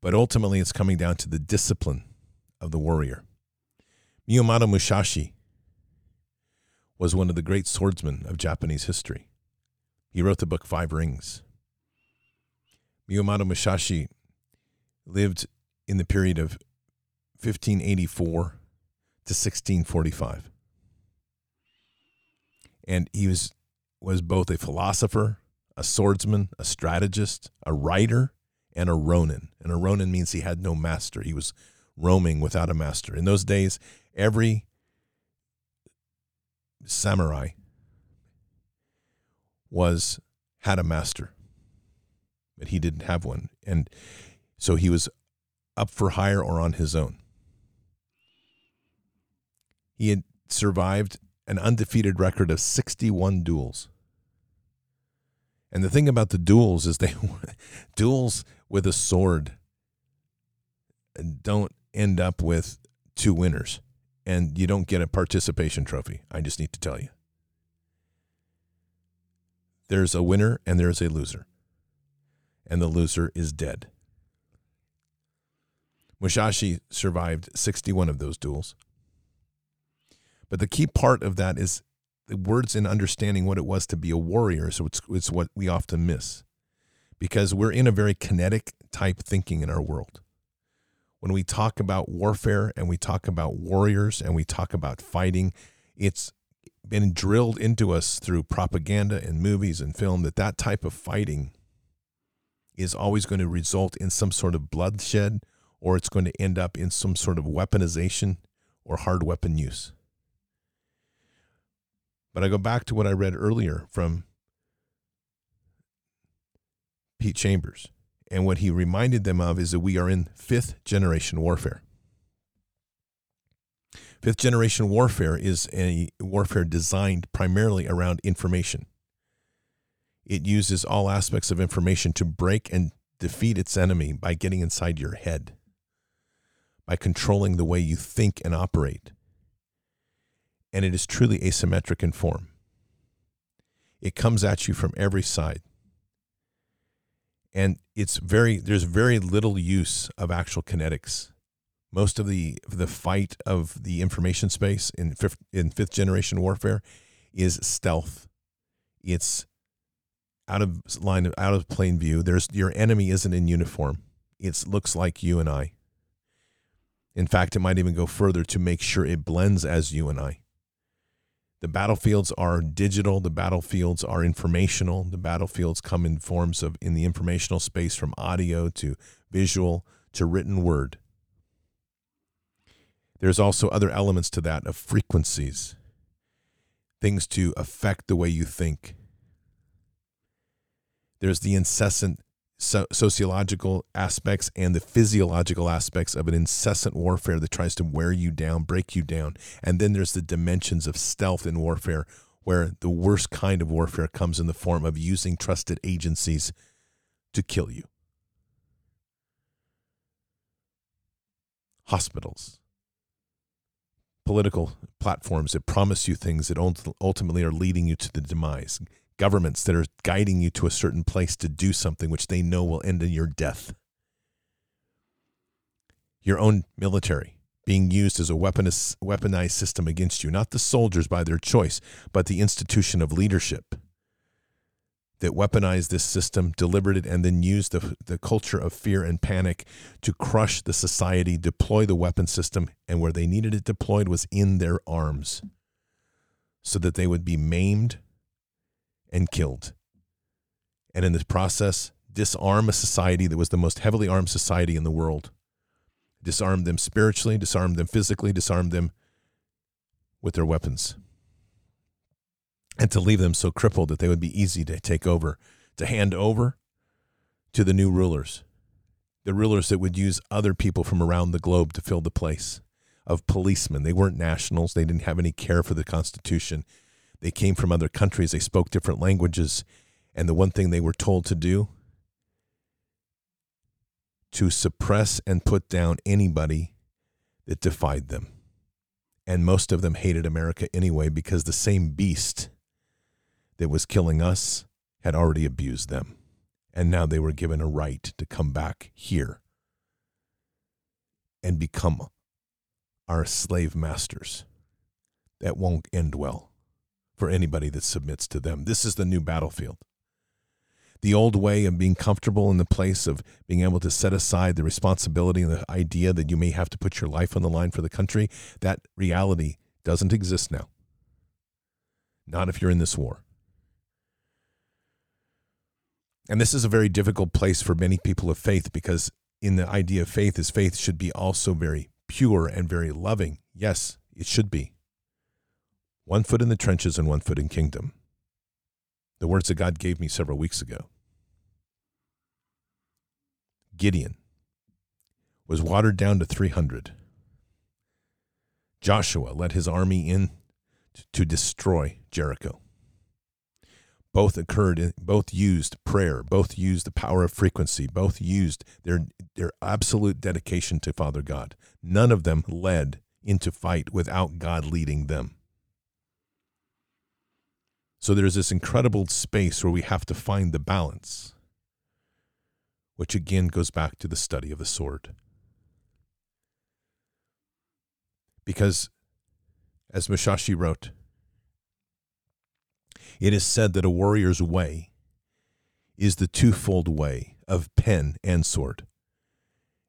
But ultimately, it's coming down to the discipline of the warrior. Miyamoto Musashi was one of the great swordsmen of Japanese history. He wrote the book Five Rings. Miyamoto Musashi lived in the period of 1584 to 1645. And he was, was both a philosopher, a swordsman, a strategist, a writer, and a ronin. And a ronin means he had no master. He was roaming without a master. In those days, every samurai was had a master. but he didn't have one. And so he was up for hire or on his own. He had survived an undefeated record of 61 duels. And the thing about the duels is they duels with a sword don't end up with two winners and you don't get a participation trophy. I just need to tell you. There's a winner and there's a loser. And the loser is dead. Musashi survived 61 of those duels. But the key part of that is the words in understanding what it was to be a warrior. So it's, it's what we often miss because we're in a very kinetic type thinking in our world. When we talk about warfare and we talk about warriors and we talk about fighting, it's been drilled into us through propaganda and movies and film that that type of fighting is always going to result in some sort of bloodshed or it's going to end up in some sort of weaponization or hard weapon use. But I go back to what I read earlier from Pete Chambers. And what he reminded them of is that we are in fifth generation warfare. Fifth generation warfare is a warfare designed primarily around information. It uses all aspects of information to break and defeat its enemy by getting inside your head, by controlling the way you think and operate and it is truly asymmetric in form. It comes at you from every side. And it's very there's very little use of actual kinetics. Most of the the fight of the information space in fifth, in fifth generation warfare is stealth. It's out of line out of plain view. There's your enemy isn't in uniform. It looks like you and I. In fact, it might even go further to make sure it blends as you and I. The battlefields are digital, the battlefields are informational. The battlefields come in forms of in the informational space from audio to visual to written word. There's also other elements to that of frequencies, things to affect the way you think. There's the incessant so- sociological aspects and the physiological aspects of an incessant warfare that tries to wear you down, break you down. And then there's the dimensions of stealth in warfare, where the worst kind of warfare comes in the form of using trusted agencies to kill you. Hospitals, political platforms that promise you things that ultimately are leading you to the demise governments that are guiding you to a certain place to do something which they know will end in your death. Your own military being used as a weaponized, system against you, not the soldiers by their choice, but the institution of leadership that weaponized this system, delivered it, and then used the, the culture of fear and panic to crush the society, deploy the weapon system, and where they needed it deployed was in their arms so that they would be maimed and killed. And in this process, disarm a society that was the most heavily armed society in the world. Disarm them spiritually, disarm them physically, disarm them with their weapons. And to leave them so crippled that they would be easy to take over, to hand over to the new rulers, the rulers that would use other people from around the globe to fill the place of policemen. They weren't nationals, they didn't have any care for the Constitution. They came from other countries, they spoke different languages, and the one thing they were told to do to suppress and put down anybody that defied them. And most of them hated America anyway because the same beast that was killing us had already abused them. And now they were given a right to come back here and become our slave masters. That won't end well for anybody that submits to them. This is the new battlefield. The old way of being comfortable in the place of being able to set aside the responsibility and the idea that you may have to put your life on the line for the country, that reality doesn't exist now. Not if you're in this war. And this is a very difficult place for many people of faith because in the idea of faith is faith should be also very pure and very loving. Yes, it should be one foot in the trenches and one foot in kingdom. The words that God gave me several weeks ago. Gideon was watered down to 300. Joshua led his army in to destroy Jericho. Both occurred, both used prayer, both used the power of frequency, both used their, their absolute dedication to Father God. None of them led into fight without God leading them. So there's this incredible space where we have to find the balance, which again goes back to the study of the sword. Because, as Musashi wrote, it is said that a warrior's way is the twofold way of pen and sword,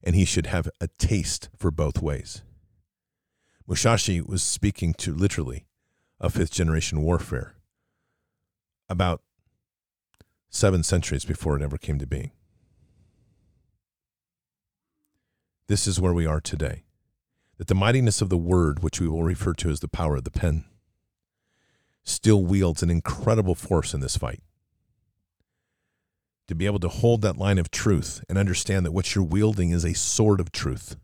and he should have a taste for both ways. Mushashi was speaking to literally of fifth generation warfare about seven centuries before it ever came to being. This is where we are today. That the mightiness of the word, which we will refer to as the power of the pen, still wields an incredible force in this fight. To be able to hold that line of truth and understand that what you're wielding is a sword of truth.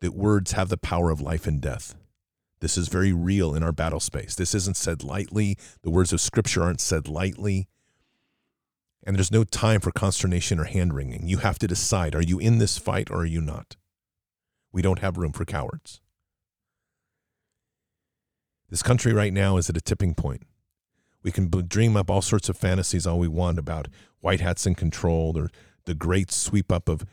That words have the power of life and death. This is very real in our battle space. This isn't said lightly. The words of Scripture aren't said lightly. And there's no time for consternation or hand wringing. You have to decide are you in this fight or are you not? We don't have room for cowards. This country right now is at a tipping point. We can dream up all sorts of fantasies all we want about white hats in control or the great sweep up of,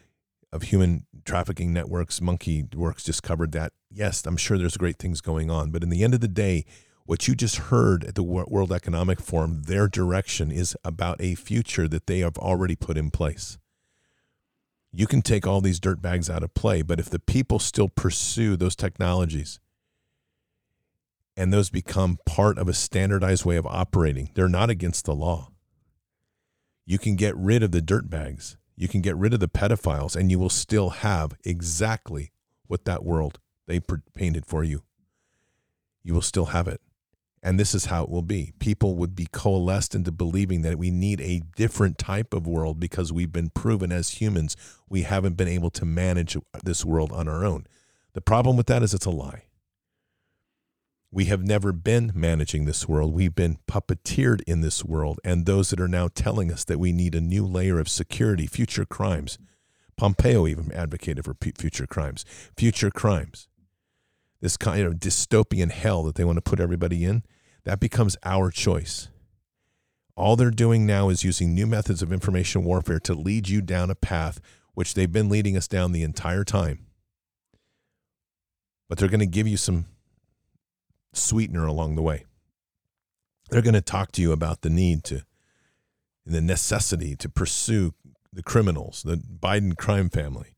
of human trafficking networks. Monkey Werx just covered that. Yes, I'm sure there's great things going on. But in the end of the day, what you just heard at the World Economic Forum, their direction is about a future that they have already put in place. You can take all these dirt bags out of play, but if the people still pursue those technologies, and those become part of a standardized way of operating. They're not against the law. You can get rid of the dirt bags, you can get rid of the pedophiles, and you will still have exactly what that world they painted for you. You will still have it. And this is how it will be. People would be coalesced into believing that we need a different type of world because we've been proven as humans we haven't been able to manage this world on our own. The problem with that is it's a lie. We have never been managing this world. We've been puppeteered in this world. And those that are now telling us that we need a new layer of security, future crimes. Pompeo even advocated for future crimes. Future crimes. This kind of dystopian hell that they want to put everybody in, that becomes our choice. All they're doing now is using new methods of information warfare to lead you down a path which they've been leading us down the entire time. But they're going to give you some sweetener along the way. They're going to talk to you about the need to, the necessity to pursue the criminals, the Biden crime family.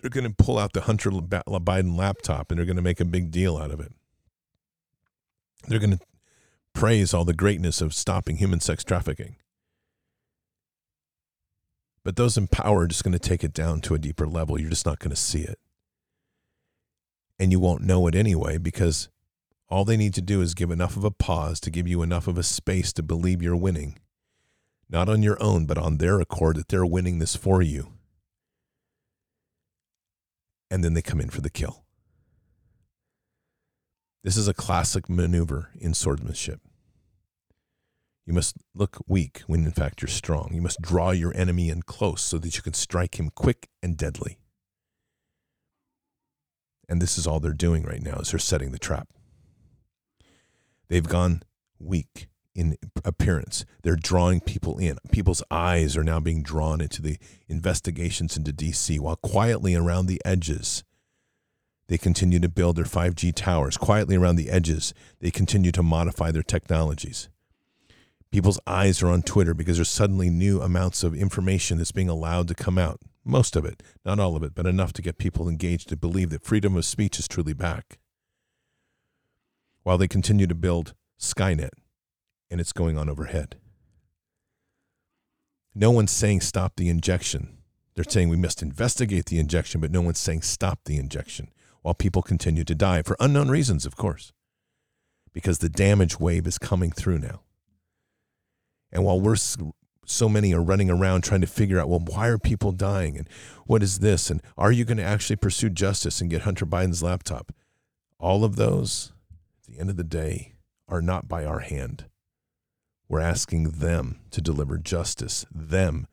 They're going to pull out the Hunter Biden laptop and they're going to make a big deal out of it. They're going to praise all the greatness of stopping human sex trafficking. But those in power are just going to take it down to a deeper level. You're just not going to see it and you won't know it anyway because all they need to do is give enough of a pause to give you enough of a space to believe you're winning. Not on your own, but on their accord that they're winning this for you. And then they come in for the kill. This is a classic maneuver in swordsmanship. You must look weak when in fact you're strong. You must draw your enemy in close so that you can strike him quick and deadly. And this is all they're doing right now is they're setting the trap. They've gone weak in appearance. They're drawing people in. People's eyes are now being drawn into the investigations into DC while quietly around the edges they continue to build their 5G towers. Quietly around the edges, they continue to modify their technologies. People's eyes are on Twitter because there's suddenly new amounts of information that's being allowed to come out. Most of it, not all of it, but enough to get people engaged to believe that freedom of speech is truly back. While they continue to build Skynet, and it's going on overhead. No one's saying stop the injection. They're saying we must investigate the injection, but no one's saying stop the injection while people continue to die for unknown reasons, of course, because the damage wave is coming through now. And while we're so many are running around trying to figure out, well, why are people dying? And what is this? And are you going to actually pursue justice and get Hunter Biden's laptop? All of those, at the end of the day, are not by our hand. We're asking them to deliver justice, them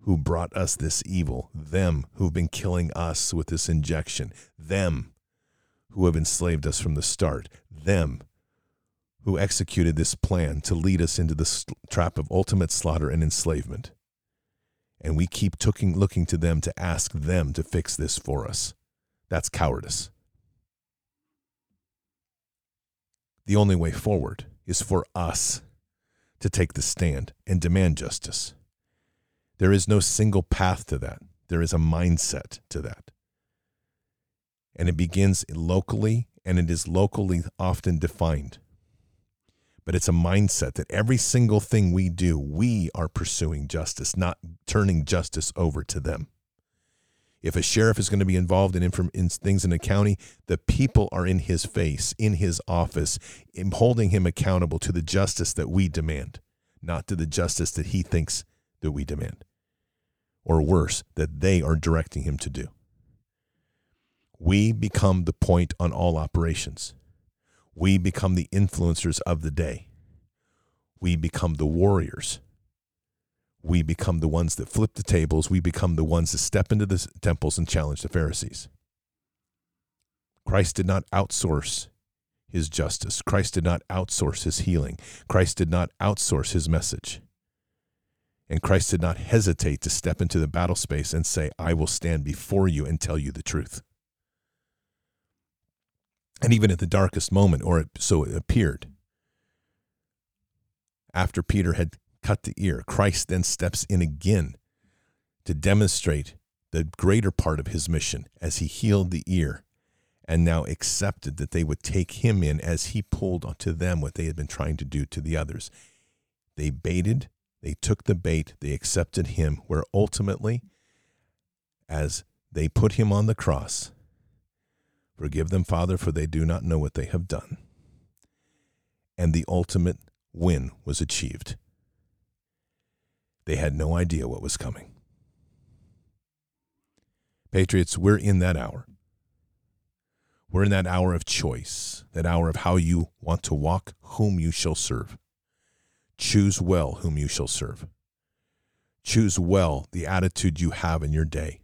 who brought us this evil, them who've been killing us with this injection, them who have enslaved us from the start, them who executed this plan to lead us into the trap of ultimate slaughter and enslavement. And we keep tooking, looking to them to ask them to fix this for us. That's cowardice. The only way forward is for us to take the stand and demand justice. There is no single path to that. There is a mindset to that. And it begins locally, and it is locally often defined but it's a mindset that every single thing we do, we are pursuing justice, not turning justice over to them. If a sheriff is going to be involved in, inform- in things in a county, the people are in his face, in his office, in holding him accountable to the justice that we demand, not to the justice that he thinks that we demand, or worse, that they are directing him to do. We become the point on all operations we become the influencers of the day. We become the warriors. We become the ones that flip the tables. We become the ones that step into the temples and challenge the Pharisees. Christ did not outsource his justice. Christ did not outsource his healing. Christ did not outsource his message. And Christ did not hesitate to step into the battle space and say, I will stand before you and tell you the truth. And even at the darkest moment, or so it appeared, after Peter had cut the ear, Christ then steps in again to demonstrate the greater part of his mission as he healed the ear and now accepted that they would take him in as he pulled to them what they had been trying to do to the others. They baited, they took the bait, they accepted him, where ultimately, as they put him on the cross, Forgive them, Father, for they do not know what they have done. And the ultimate win was achieved. They had no idea what was coming. Patriots, we're in that hour. We're in that hour of choice, that hour of how you want to walk, whom you shall serve. Choose well whom you shall serve. Choose well the attitude you have in your day.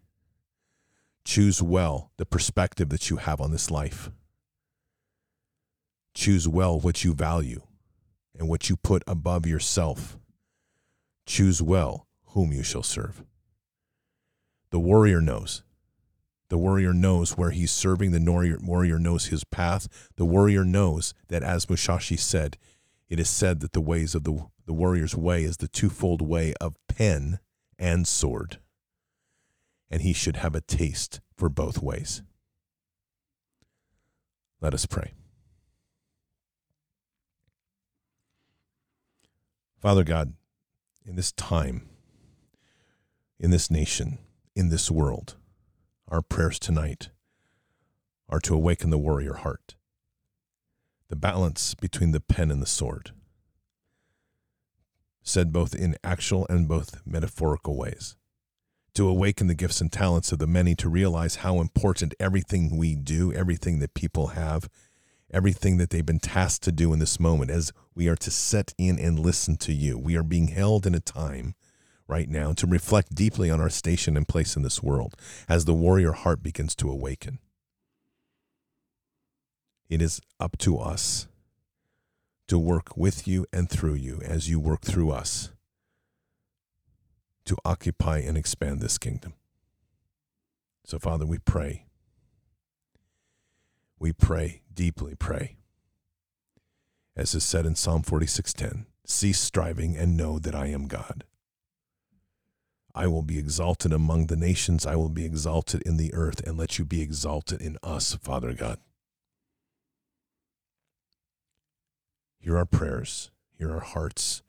Choose well the perspective that you have on this life. Choose well what you value and what you put above yourself. Choose well whom you shall serve. The warrior knows. The warrior knows where he's serving. The warrior, knows his path. The warrior knows that, as Musashi said, it is said that the ways of the, the warrior's way is the twofold way of pen and sword and he should have a taste for both ways. Let us pray. Father God, in this time, in this nation, in this world, our prayers tonight are to awaken the warrior heart, the balance between the pen and the sword, said both in actual and both metaphorical ways to awaken the gifts and talents of the many to realize how important everything we do, everything that people have, everything that they've been tasked to do in this moment as we are to set in and listen to you. We are being held in a time right now to reflect deeply on our station and place in this world as the warrior heart begins to awaken. It is up to us to work with you and through you as you work through us to occupy and expand this kingdom. So, Father, we pray. We pray, deeply pray. As is said in Psalm 46:10, cease striving and know that I am God. I will be exalted among the nations, I will be exalted in the earth, and let you be exalted in us, Father God. Hear our prayers, hear our hearts.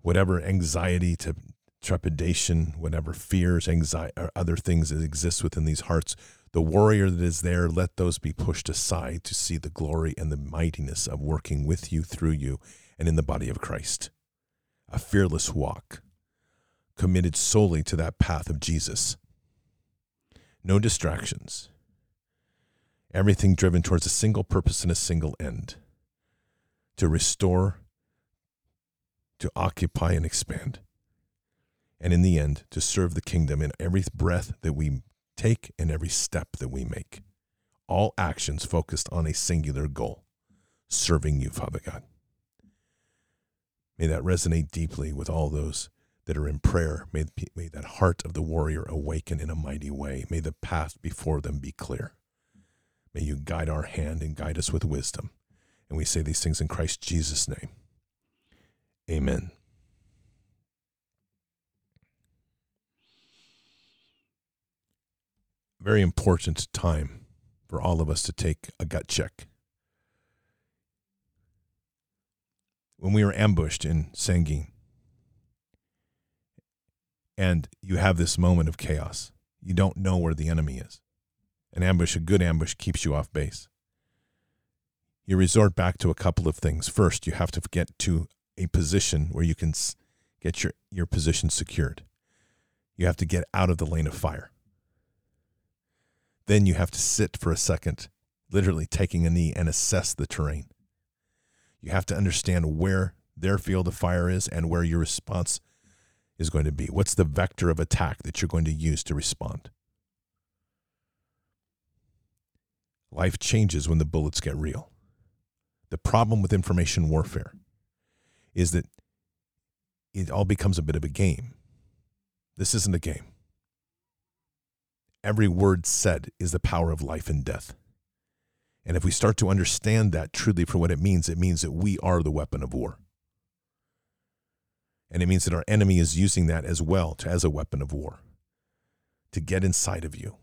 Whatever anxiety to trepidation, whatever fears, anxiety, or other things that exist within these hearts, the warrior that is there, let those be pushed aside to see the glory and the mightiness of working with you, through you, and in the body of Christ. A fearless walk, committed solely to that path of Jesus. No distractions. Everything driven towards a single purpose and a single end to restore, to occupy, and expand. And in the end, to serve the kingdom in every breath that we take and every step that we make. All actions focused on a singular goal serving you, Father God. May that resonate deeply with all those that are in prayer. May, may that heart of the warrior awaken in a mighty way. May the path before them be clear. May you guide our hand and guide us with wisdom. And we say these things in Christ Jesus' name. Amen. Very important time for all of us to take a gut check. when we were ambushed in Sangin, and you have this moment of chaos. You don't know where the enemy is. An ambush, a good ambush, keeps you off base. You resort back to a couple of things. First, you have to get to a position where you can get your, your position secured. You have to get out of the lane of fire. Then you have to sit for a second, literally taking a knee and assess the terrain. You have to understand where their field of fire is and where your response is going to be. What's the vector of attack that you're going to use to respond? Life changes when the bullets get real. The problem with information warfare is that it all becomes a bit of a game. This isn't a game. Every word said is the power of life and death. And if we start to understand that truly for what it means, it means that we are the weapon of war. And it means that our enemy is using that as well to, as a weapon of war to get inside of you,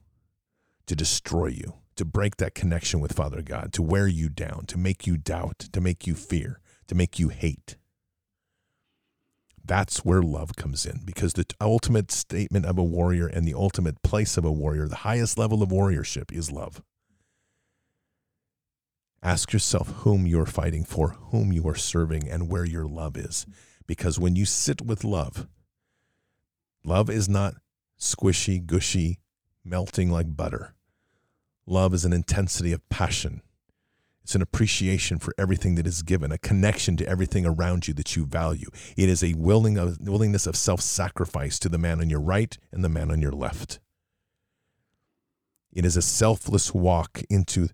to destroy you, to break that connection with Father God, to wear you down, to make you doubt, to make you fear, to make you hate. That's where love comes in because the ultimate statement of a warrior and the ultimate place of a warrior, the highest level of warriorship is love. Ask yourself whom you are fighting for, whom you are serving, and where your love is. Because when you sit with love, love is not squishy, gushy, melting like butter. Love is an intensity of passion. It's an appreciation for everything that is given, a connection to everything around you that you value. It is a willing of, willingness of self sacrifice to the man on your right and the man on your left. It is a selfless walk into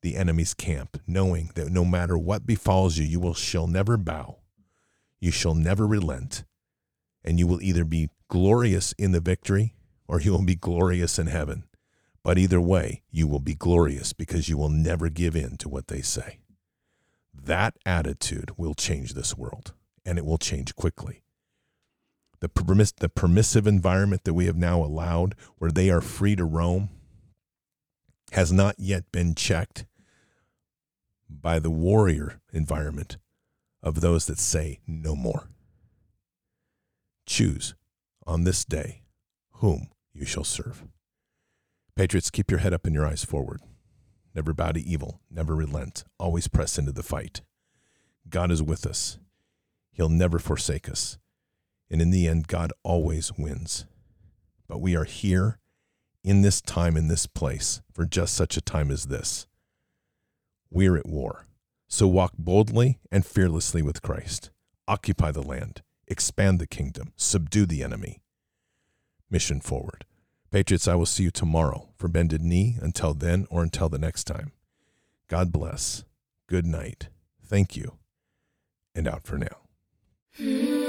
the enemy's camp, knowing that no matter what befalls you, you will shall never bow, you shall never relent, and you will either be glorious in the victory or you will be glorious in heaven. But either way, you will be glorious because you will never give in to what they say. That attitude will change this world, and it will change quickly. The, permiss- the permissive environment that we have now allowed, where they are free to roam, has not yet been checked by the warrior environment of those that say no more. Choose on this day whom you shall serve. Patriots, keep your head up and your eyes forward. Never bow to evil, never relent, always press into the fight. God is with us. He'll never forsake us. And in the end, God always wins. But we are here in this time, in this place, for just such a time as this we're at war. So walk boldly and fearlessly with Christ. Occupy the land, expand the kingdom, subdue the enemy. Mission forward. Patriots, I will see you tomorrow for Bended Knee. Until then, or until the next time. God bless. Good night. Thank you. And out for now.